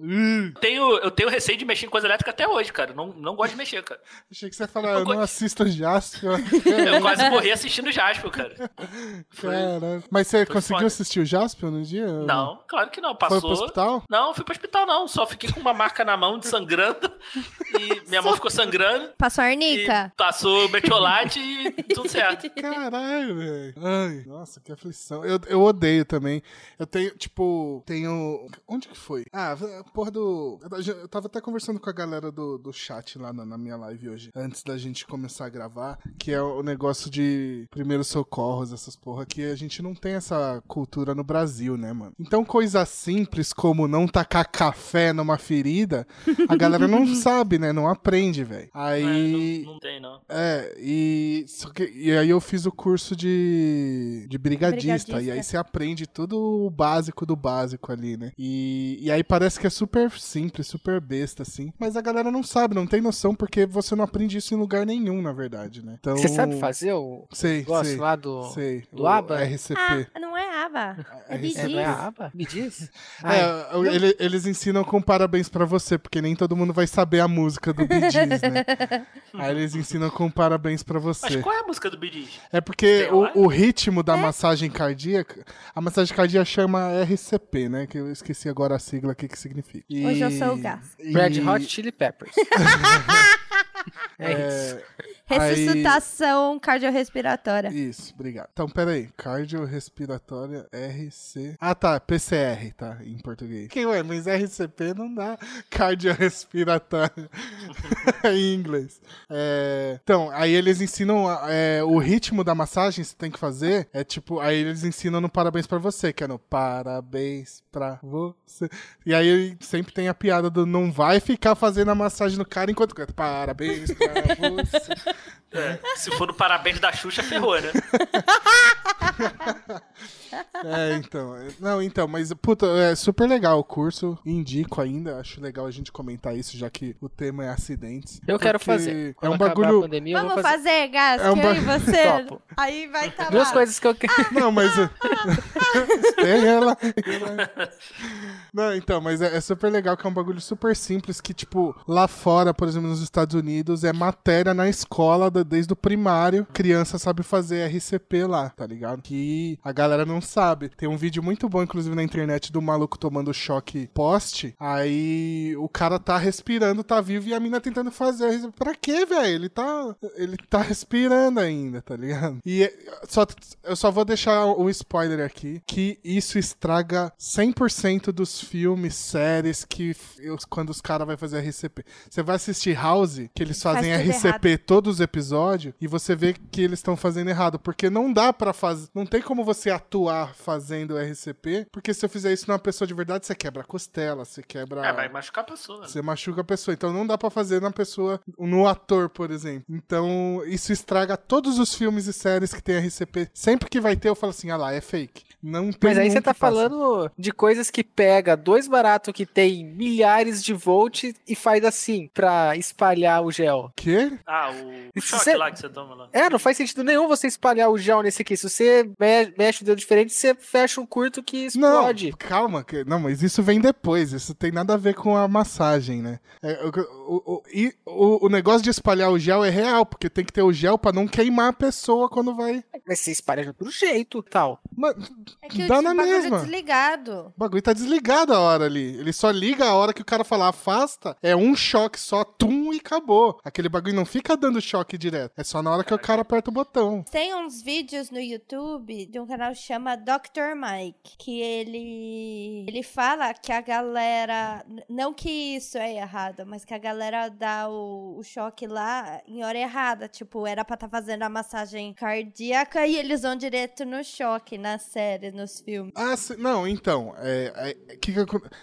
Tenho, eu tenho receio de mexer em coisa elétrica até hoje, cara. Não, não gosto de mexer, cara. Achei que você ia falar, eu, eu não assisto Jasper. eu quase morri assistindo Jasper, cara. Caramba. Mas você conseguiu foda. assistir o Jasper no dia? Não, claro que não. Passou. Foi pro hospital? Não, fui pro hospital não. Só fiquei com uma marca na mão de sangrando. E minha mão ficou sangrando. Passou arnica? Passou metiolate e tudo certo. Caralho, velho. Ai, nossa, que aflição. Eu, eu odeio também. Eu tenho, tipo, tenho. Onde que foi? Ah, ah, porra do. Eu tava até conversando com a galera do, do chat lá na, na, minha live hoje, antes da gente começar a gravar, que é o negócio de primeiros socorros, essas porra, que a gente não tem essa cultura no Brasil, né, mano? Então, coisa simples como não tacar café numa ferida, a galera não sabe, né? Não aprende, velho. Aí. É, não, não, tem, não. É, e. Que, e aí eu fiz o curso de, de brigadista, brigadista, e aí você aprende tudo o básico do básico ali, né? E, e aí parece que é super simples, super besta, assim. Mas a galera não sabe, não tem noção, porque você não aprende isso em lugar nenhum, na verdade, né? Então... Você sabe fazer o sei, negócio sei, lá do, sei, do ABA? RCP. Ah, não é ABA. É, é, é, não é ABA? Me diz. é, ele, eles ensinam com parabéns pra você, porque nem todo mundo vai saber a música do Bee Gees, né? Aí eles ensinam com parabéns pra você. Mas qual é a música do Bee Gees? É porque o, o, ritmo da é? massagem cardíaca, a massagem cardíaca chama RCP, né? Que eu esqueci agora a sigla, o que que significa. E... Hoje eu sou o gás. E... Red Hot Chili Peppers. é, é isso. Ressuscitação aí... cardiorrespiratória. Isso, obrigado. Então, peraí. Cardiorrespiratória RC. Ah, tá. PCR, tá? Em português. Que ué, mas RCP não dá cardiorrespiratória em inglês. É... Então, aí eles ensinam é, o ritmo da massagem você tem que fazer. É tipo, aí eles ensinam no parabéns pra você, que é no parabéns pra você. E aí sempre tem a piada do não vai ficar fazendo a massagem no cara enquanto canta. Parabéns pra você. É, se for no parabéns da Xuxa, ferrou, né? é, então. Não, então, mas, puta, é super legal o curso. Indico ainda. Acho legal a gente comentar isso, já que o tema é acidentes. Eu quero fazer. É um bagulho. Pandemia, Vamos fazer, fazer Gas, é um você. Topo. Aí vai estar tá Duas lá. coisas que eu quero. Não, mas. Tem ela. Não, então, mas é, é super legal que é um bagulho super simples que, tipo, lá fora, por exemplo, nos Estados Unidos, é matéria na escola desde o primário. Criança sabe fazer RCP lá, tá ligado? Que a galera não sabe. Tem um vídeo muito bom, inclusive, na internet do maluco tomando choque poste. Aí o cara tá respirando, tá vivo e a mina tentando fazer. Pra quê, velho? Ele tá. Ele tá respirando ainda, tá ligado? E é, só, eu só vou deixar o spoiler aqui: que isso estraga 100% dos filmes, séries que quando os caras vão fazer RCP. Você vai assistir House, que eles fazem Faz RCP errado. todos os episódios episódio e você vê que eles estão fazendo errado. Porque não dá para fazer. Não tem como você atuar fazendo RCP. Porque se eu fizer isso numa pessoa de verdade, você quebra a costela, você quebra. É, vai machucar a pessoa. Né? Você machuca a pessoa. Então não dá para fazer na pessoa, no ator, por exemplo. Então isso estraga todos os filmes e séries que tem RCP. Sempre que vai ter, eu falo assim: ah lá, é fake. Não tem Mas aí você tá falando de coisas que pega dois baratos que tem milhares de volts e faz assim pra espalhar o gel. Quê? Ah, o, o choque lá que você toma lá. É, não faz sentido nenhum você espalhar o gel nesse aqui. Se você mexe o dedo diferente, você fecha um curto que explode. Não, calma. Não, mas isso vem depois. Isso tem nada a ver com a massagem, né? É, o, o, o, o, negócio de espalhar o gel é real, porque tem que ter o gel pra não queimar a pessoa quando vai. Mas você espalha de outro jeito tal. Mas, é que dá o na bagulho mesma. é desligado. O bagulho tá desligado a hora ali. Ele só liga a hora que o cara fala afasta. É um choque só, tum, e acabou. Aquele bagulho não fica dando choque direto. É só na hora que o cara aperta o botão. Tem uns vídeos no YouTube de um canal que chama Dr. Mike, que ele ele fala que a galera, não que isso é errado, mas que a galera dá o, o choque lá em hora errada, tipo, era pra estar tá fazendo a massagem cardíaca e eles vão direto no choque na série, nos filmes. Ah, não, então, é, é, que,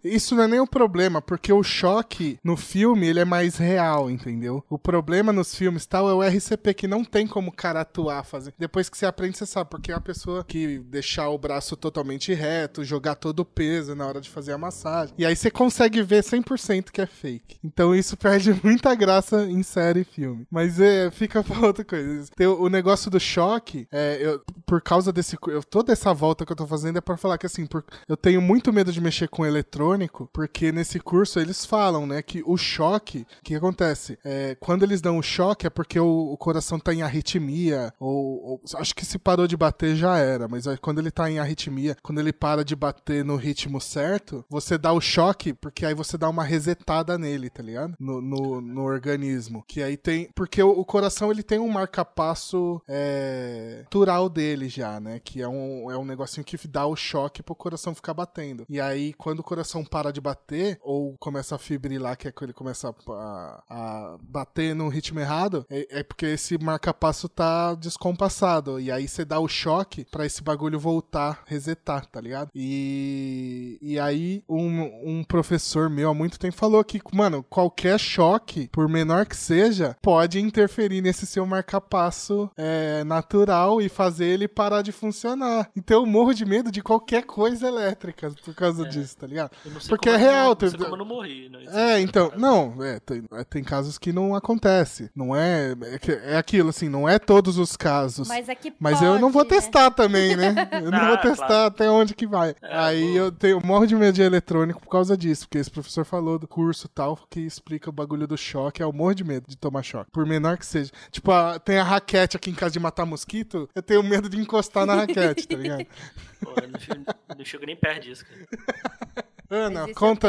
isso não é nem um problema, porque o choque no filme ele é mais real, entendeu? O problema nos filmes tal é o RCP que não tem como o cara atuar, fazer. Depois que você aprende, você sabe, porque é a pessoa que deixar o braço totalmente reto, jogar todo o peso na hora de fazer a massagem. E aí você consegue ver 100% que é fake. Então isso perde muita graça em série e filme. Mas é, fica pra outra coisa. Tem o, o negócio do choque, é, eu, por causa desse. Eu, toda essa volta que eu tô fazendo é pra falar que assim, por, eu tenho muito medo de mexer com eletrônico, porque nesse curso eles falam, né, que o choque, o que acontece? É, quando eles dão o choque é porque o, o coração tá em arritmia, ou, ou, acho que se parou de bater já era, mas quando ele tá em arritmia, quando ele para de bater no ritmo certo, você dá o choque, porque aí você dá uma resetada nele, tá ligado? No, no, no organismo. Que aí tem. Porque o, o coração ele tem um marca-passo é, natural dele já, né? Que é um, é um negocinho que dá o choque pro coração ficar batendo. E aí, quando o coração para de bater, ou começa a fibrilar, que é quando ele começa a, a bater no ritmo errado, é, é porque esse marca-passo tá descompassado. E aí você dá o choque para esse bagulho voltar, resetar, tá ligado? E, e aí, um, um professor meu há muito tempo falou que, mano, qualquer choque, por menor que seja, pode interferir nesse seu marca-passo é, natural e fazer ele parar de funcionar. Então eu morro de medo de qualquer coisa elétrica por causa é. disso, tá ligado? Porque é real. Não, não não morri, né? É, então, não, é, tem, é, tem casos que não acontece. Não é, é, é, aquilo, assim, não é todos os casos. Mas é que Mas pode, eu não vou né? testar também, né? Eu não ah, vou testar claro. até onde que vai. É, Aí eu tenho, morro de medo de eletrônico por causa disso, porque esse professor falou do curso tal que explica o bagulho do choque. Eu morro de medo de tomar choque, por menor que seja. Tipo, a, tem a raquete aqui em casa de matar mosquito, eu tenho medo de encostar na raquete, tá ligado? Pô, eu não chego, não chego nem perto disso, cara. Ana, conta,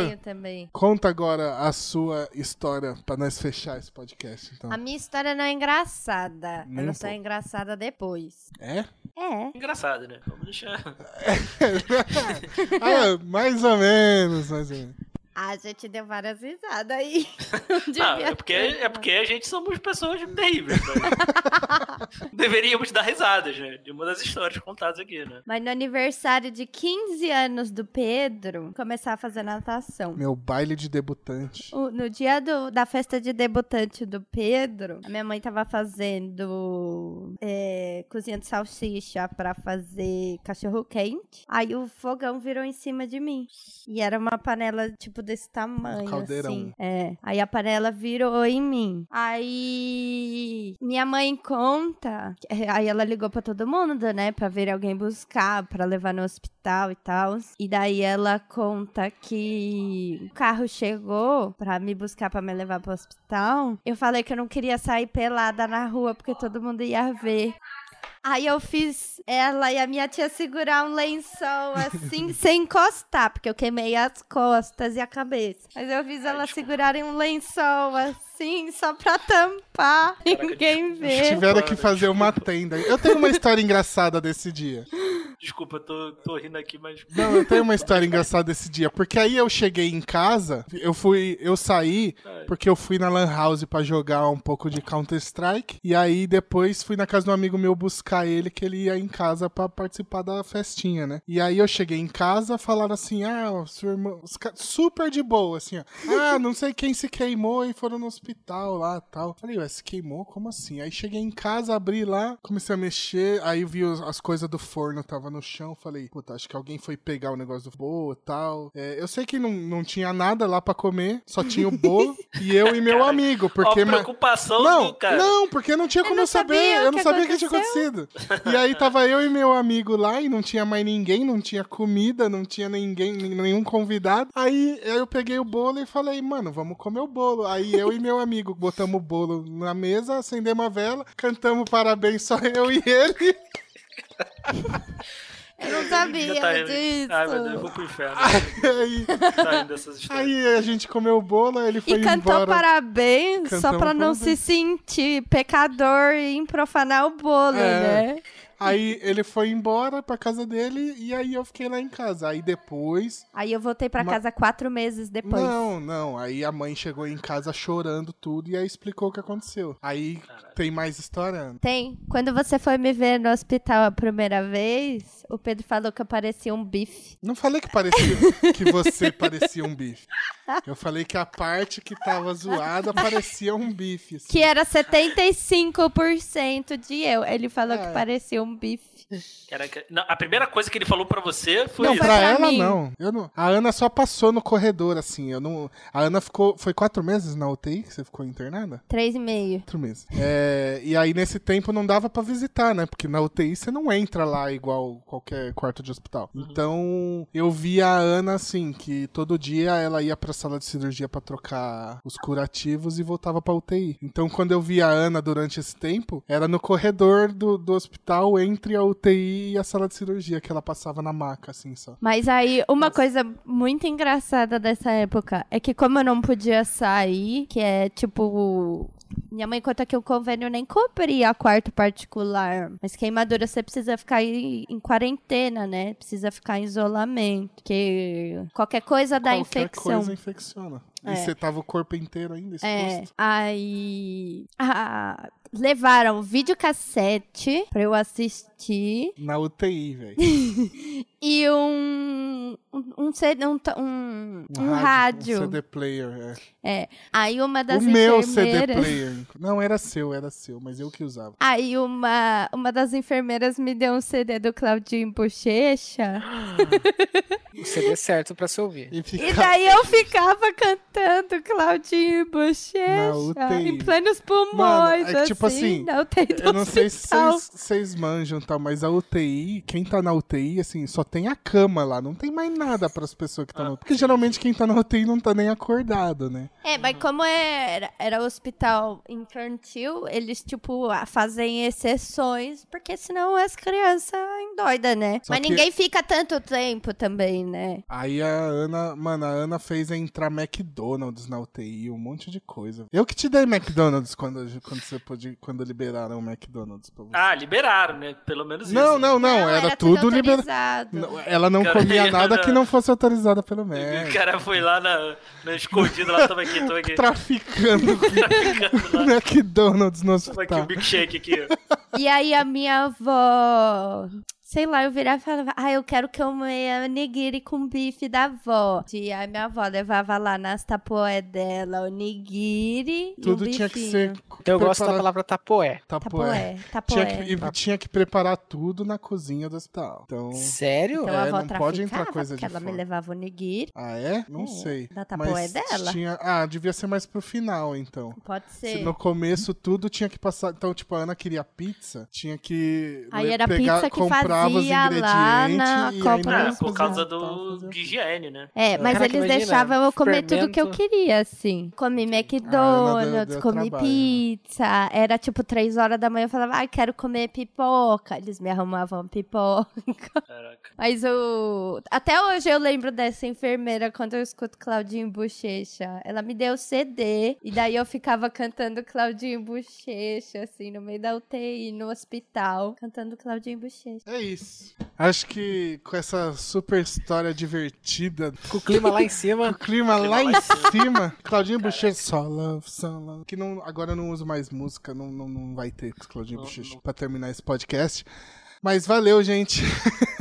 conta agora a sua história para nós fechar esse podcast. Então. A minha história não é engraçada. Nem Ela um só é engraçada depois. É? É. Engraçado, né? Vamos deixar. ah, mais ou menos, mais ou menos. A gente deu várias risadas aí. Não, é porque, é porque a gente somos pessoas terríveis. Né? Deveríamos dar risadas, né? De uma das histórias contadas aqui, né? Mas no aniversário de 15 anos do Pedro, começar a fazer natação. Meu baile de debutante. O, no dia do, da festa de debutante do Pedro, a minha mãe tava fazendo é, cozinha de salsicha pra fazer cachorro quente. Aí o fogão virou em cima de mim. E era uma panela, tipo, desse tamanho, Caldeirão. assim. É. Aí a panela virou em mim. Aí minha mãe conta, aí ela ligou para todo mundo, né, para ver alguém buscar, para levar no hospital e tal. E daí ela conta que o carro chegou para me buscar para me levar pro hospital. Eu falei que eu não queria sair pelada na rua porque todo mundo ia ver. Aí eu fiz ela e a minha tia segurar um lençol assim, sem encostar, porque eu queimei as costas e a cabeça. Mas eu fiz elas segurarem um lençol assim, só pra tampar, Caraca, ninguém vê. Tiveram que fazer uma tenda. Eu tenho uma história engraçada desse dia. Desculpa, eu tô, tô rindo aqui, mas. Não, eu tenho uma história engraçada desse dia. Porque aí eu cheguei em casa, eu fui. Eu saí porque eu fui na Lan House pra jogar um pouco de Counter-Strike. E aí depois fui na casa de um amigo meu buscar ele, que ele ia em casa pra participar da festinha, né? E aí eu cheguei em casa, falaram assim: ah, o seu irmão. Super de boa, assim, ó. Ah, não sei quem se queimou e foram no hospital lá tal. Falei, ué, se queimou? Como assim? Aí cheguei em casa, abri lá, comecei a mexer, aí vi as coisas do forno tava no chão. Falei, puta, acho que alguém foi pegar o negócio do bolo e tal. É, eu sei que não, não tinha nada lá pra comer, só tinha o bolo e eu e meu amigo. Porque. Ó, preocupação não, do cara. Não, porque não tinha como eu, eu saber. Eu não sabia o que tinha acontecido. E aí tava eu e meu amigo lá e não tinha mais ninguém, não tinha comida, não tinha ninguém, nenhum convidado. Aí eu peguei o bolo e falei, mano, vamos comer o bolo. Aí eu e meu amigo botamos o bolo na mesa, acendemos a vela, cantamos parabéns só eu e ele. Eu não sabia tá disso. Ai, meu Deus, eu vou pro inferno. aí, tá aí a gente comeu o bolo, ele foi e embora. E cantou parabéns, Cantamos só pra não parabéns. se sentir pecador e profanar o bolo, é. né? Aí ele foi embora pra casa dele e aí eu fiquei lá em casa. Aí depois. Aí eu voltei pra casa quatro meses depois. Não, não. Aí a mãe chegou em casa chorando tudo e aí explicou o que aconteceu. Aí. Tem mais história? Tem. Quando você foi me ver no hospital a primeira vez, o Pedro falou que eu parecia um bife. Não falei que parecia que você parecia um bife. Eu falei que a parte que tava zoada parecia um bife. Assim. Que era 75% de eu. Ele falou é. que parecia um bife. Não, a primeira coisa que ele falou para você foi. Não, isso. pra, ela mim. não. Eu não. A Ana só passou no corredor, assim. Eu não. A Ana ficou. Foi quatro meses na UTI que você ficou internada? Três e meio. Quatro meses. É, e aí, nesse tempo, não dava para visitar, né? Porque na UTI você não entra lá igual qualquer quarto de hospital. Uhum. Então, eu vi a Ana, assim, que todo dia ela ia pra sala de cirurgia para trocar os curativos e voltava pra UTI. Então, quando eu vi a Ana durante esse tempo, era no corredor do, do hospital entre a UTI UTI e a sala de cirurgia, que ela passava na maca, assim, só. Mas aí, uma Nossa. coisa muito engraçada dessa época é que como eu não podia sair, que é tipo minha mãe conta que o convênio nem cobria quarto particular. Mas queimadura você precisa ficar em, em quarentena, né? Precisa ficar em isolamento. Porque qualquer coisa dá qualquer infecção. Qualquer coisa infecciona. É. E você tava o corpo inteiro ainda exposto? É. Aí. Ah, levaram videocassete pra eu assistir. Na UTI, velho. e um. Um, um, CD, um, um, um rádio. Um CD player, é. É. Aí uma das o enfermeiras. O meu CD player. Não, era seu, era seu, mas eu que usava. Aí uma, uma das enfermeiras me deu um CD do Claudinho Bochecha. o CD certo pra se ouvir. E, fica... e daí eu ficava cantando Claudinho Bochecha. Em plenos pulmões, Mano, é, tipo assim. Na UTI eu não sei se vocês manjam, tá? Mas a UTI, quem tá na UTI, assim, só tem a cama lá. Não tem mais nada para as pessoas que estão ah, na UTI. Porque geralmente quem tá na UTI não tá nem acordado, né? É, mas como era, era hospital infantil, eles, tipo, fazem exceções, porque senão as crianças endoidam, né? Só mas que... ninguém fica tanto tempo também, né? Aí a Ana, mano, a Ana fez entrar McDonald's na UTI, um monte de coisa. Eu que te dei McDonald's quando, quando você pôde, quando liberaram o McDonald's pra você. Ah, liberaram, né? Pelo menos não, isso. Não, não, não. Era, era, tudo, tudo liberado. Ela não cara, comia nada que não fosse autorizada pelo Mac. O cara foi lá na, na escondido, lá, toma aqui, toma aqui. Traficando. Traficando McDonald's no hospital. Toma aqui o milkshake aqui. E aí a minha avó sei lá, eu virava e falava, ah, eu quero que eu meia nigiri com bife da avó. E aí minha avó levava lá nas tapoé dela o nigiri Tudo e tinha que ser... Eu preparar... gosto da palavra tapoé. Tapoé. tapoé. Tinha, que, e tinha que preparar tudo na cozinha do hospital. Então... Sério? Então é, a avó não pode entrar coisa de ela fora. me levava o nigiri. Ah, é? Não é, sei. Da tapoé dela? Tinha... Ah, devia ser mais pro final, então. Pode ser. Se no começo tudo tinha que passar... Então, tipo, a Ana queria pizza, tinha que Aí era pegar, pizza que comprava fazia os ingredientes lá na Copa é, por causa do, de higiene, né? É, mas Caraca, eles imagina, deixavam eu comer fermento. tudo que eu queria, assim. Comi McDonald's, deu, deu comi trabalho. pizza. Era tipo três horas da manhã, eu falava, ah, quero comer pipoca. Eles me arrumavam pipoca. Caraca. Caraca. Mas o. Até hoje eu lembro dessa enfermeira quando eu escuto Claudinho Bochecha. Ela me deu CD e daí eu ficava cantando Claudinho Bochecha, assim, no meio da UTI, no hospital, cantando Claudinho Bochecha. É isso. Acho que com essa super história divertida. Com o clima lá em cima. com o clima, clima lá, lá, em cima. Claudinho Bochecha, só love, só love. Que não, agora eu não uso mais música, não, não, não vai ter Claudinho Bochecha pra terminar esse podcast. Mas valeu, gente.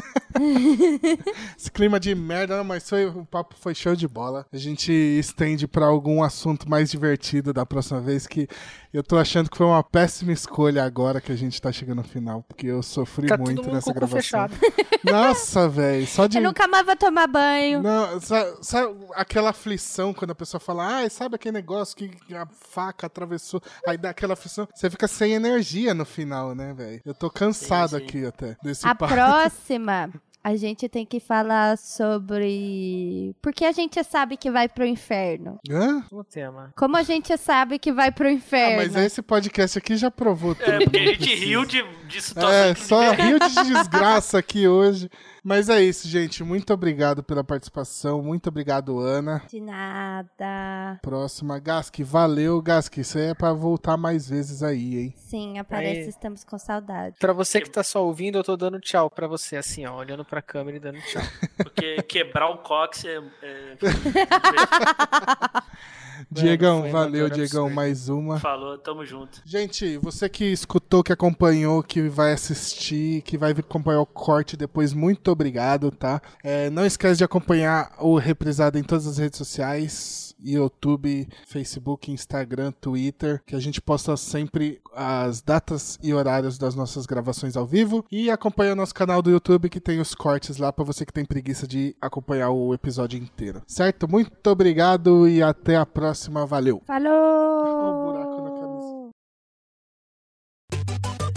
Esse clima de merda, mas foi, o papo foi show de bola. A gente estende para algum assunto mais divertido da próxima vez, que eu tô achando que foi uma péssima escolha agora que a gente tá chegando no final, porque eu sofri tá muito nessa gravação. Fechado. Nossa, velho, só de... Eu nunca mais vou tomar banho. Não, sabe, sabe, aquela aflição quando a pessoa fala, ah, sabe aquele negócio que a faca atravessou, aí dá aquela aflição, você fica sem energia no final, né, velho? Eu tô cansado sim, sim. aqui até desse A próxima a gente tem que falar sobre. Porque a gente sabe que vai pro inferno. Hã? O tema. Como a gente sabe que vai pro inferno. Ah, mas esse podcast aqui já provou tudo. É, porque a gente riu de, de situação. É, só riu de desgraça aqui hoje. Mas é isso, gente. Muito obrigado pela participação. Muito obrigado, Ana. De nada. Próxima, Gask. Valeu, Gask. Isso é pra voltar mais vezes aí, hein? Sim, aparece. Aí. Estamos com saudade. Pra você que tá só ouvindo, eu tô dando tchau pra você, assim, ó. Olhando pra câmera e dando tchau. Porque quebrar o cox é... é... Diegão, valeu, Diegão, mais uma. Falou, tamo junto. Gente, você que escutou, que acompanhou, que vai assistir, que vai acompanhar o corte depois, muito obrigado, tá? É, não esquece de acompanhar o Reprisado em todas as redes sociais. YouTube, Facebook, Instagram, Twitter, que a gente posta sempre as datas e horários das nossas gravações ao vivo e acompanha o nosso canal do YouTube que tem os cortes lá para você que tem preguiça de acompanhar o episódio inteiro. Certo? Muito obrigado e até a próxima. Valeu. Falou.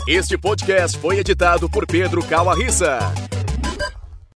Este podcast foi editado por Pedro Calarissa.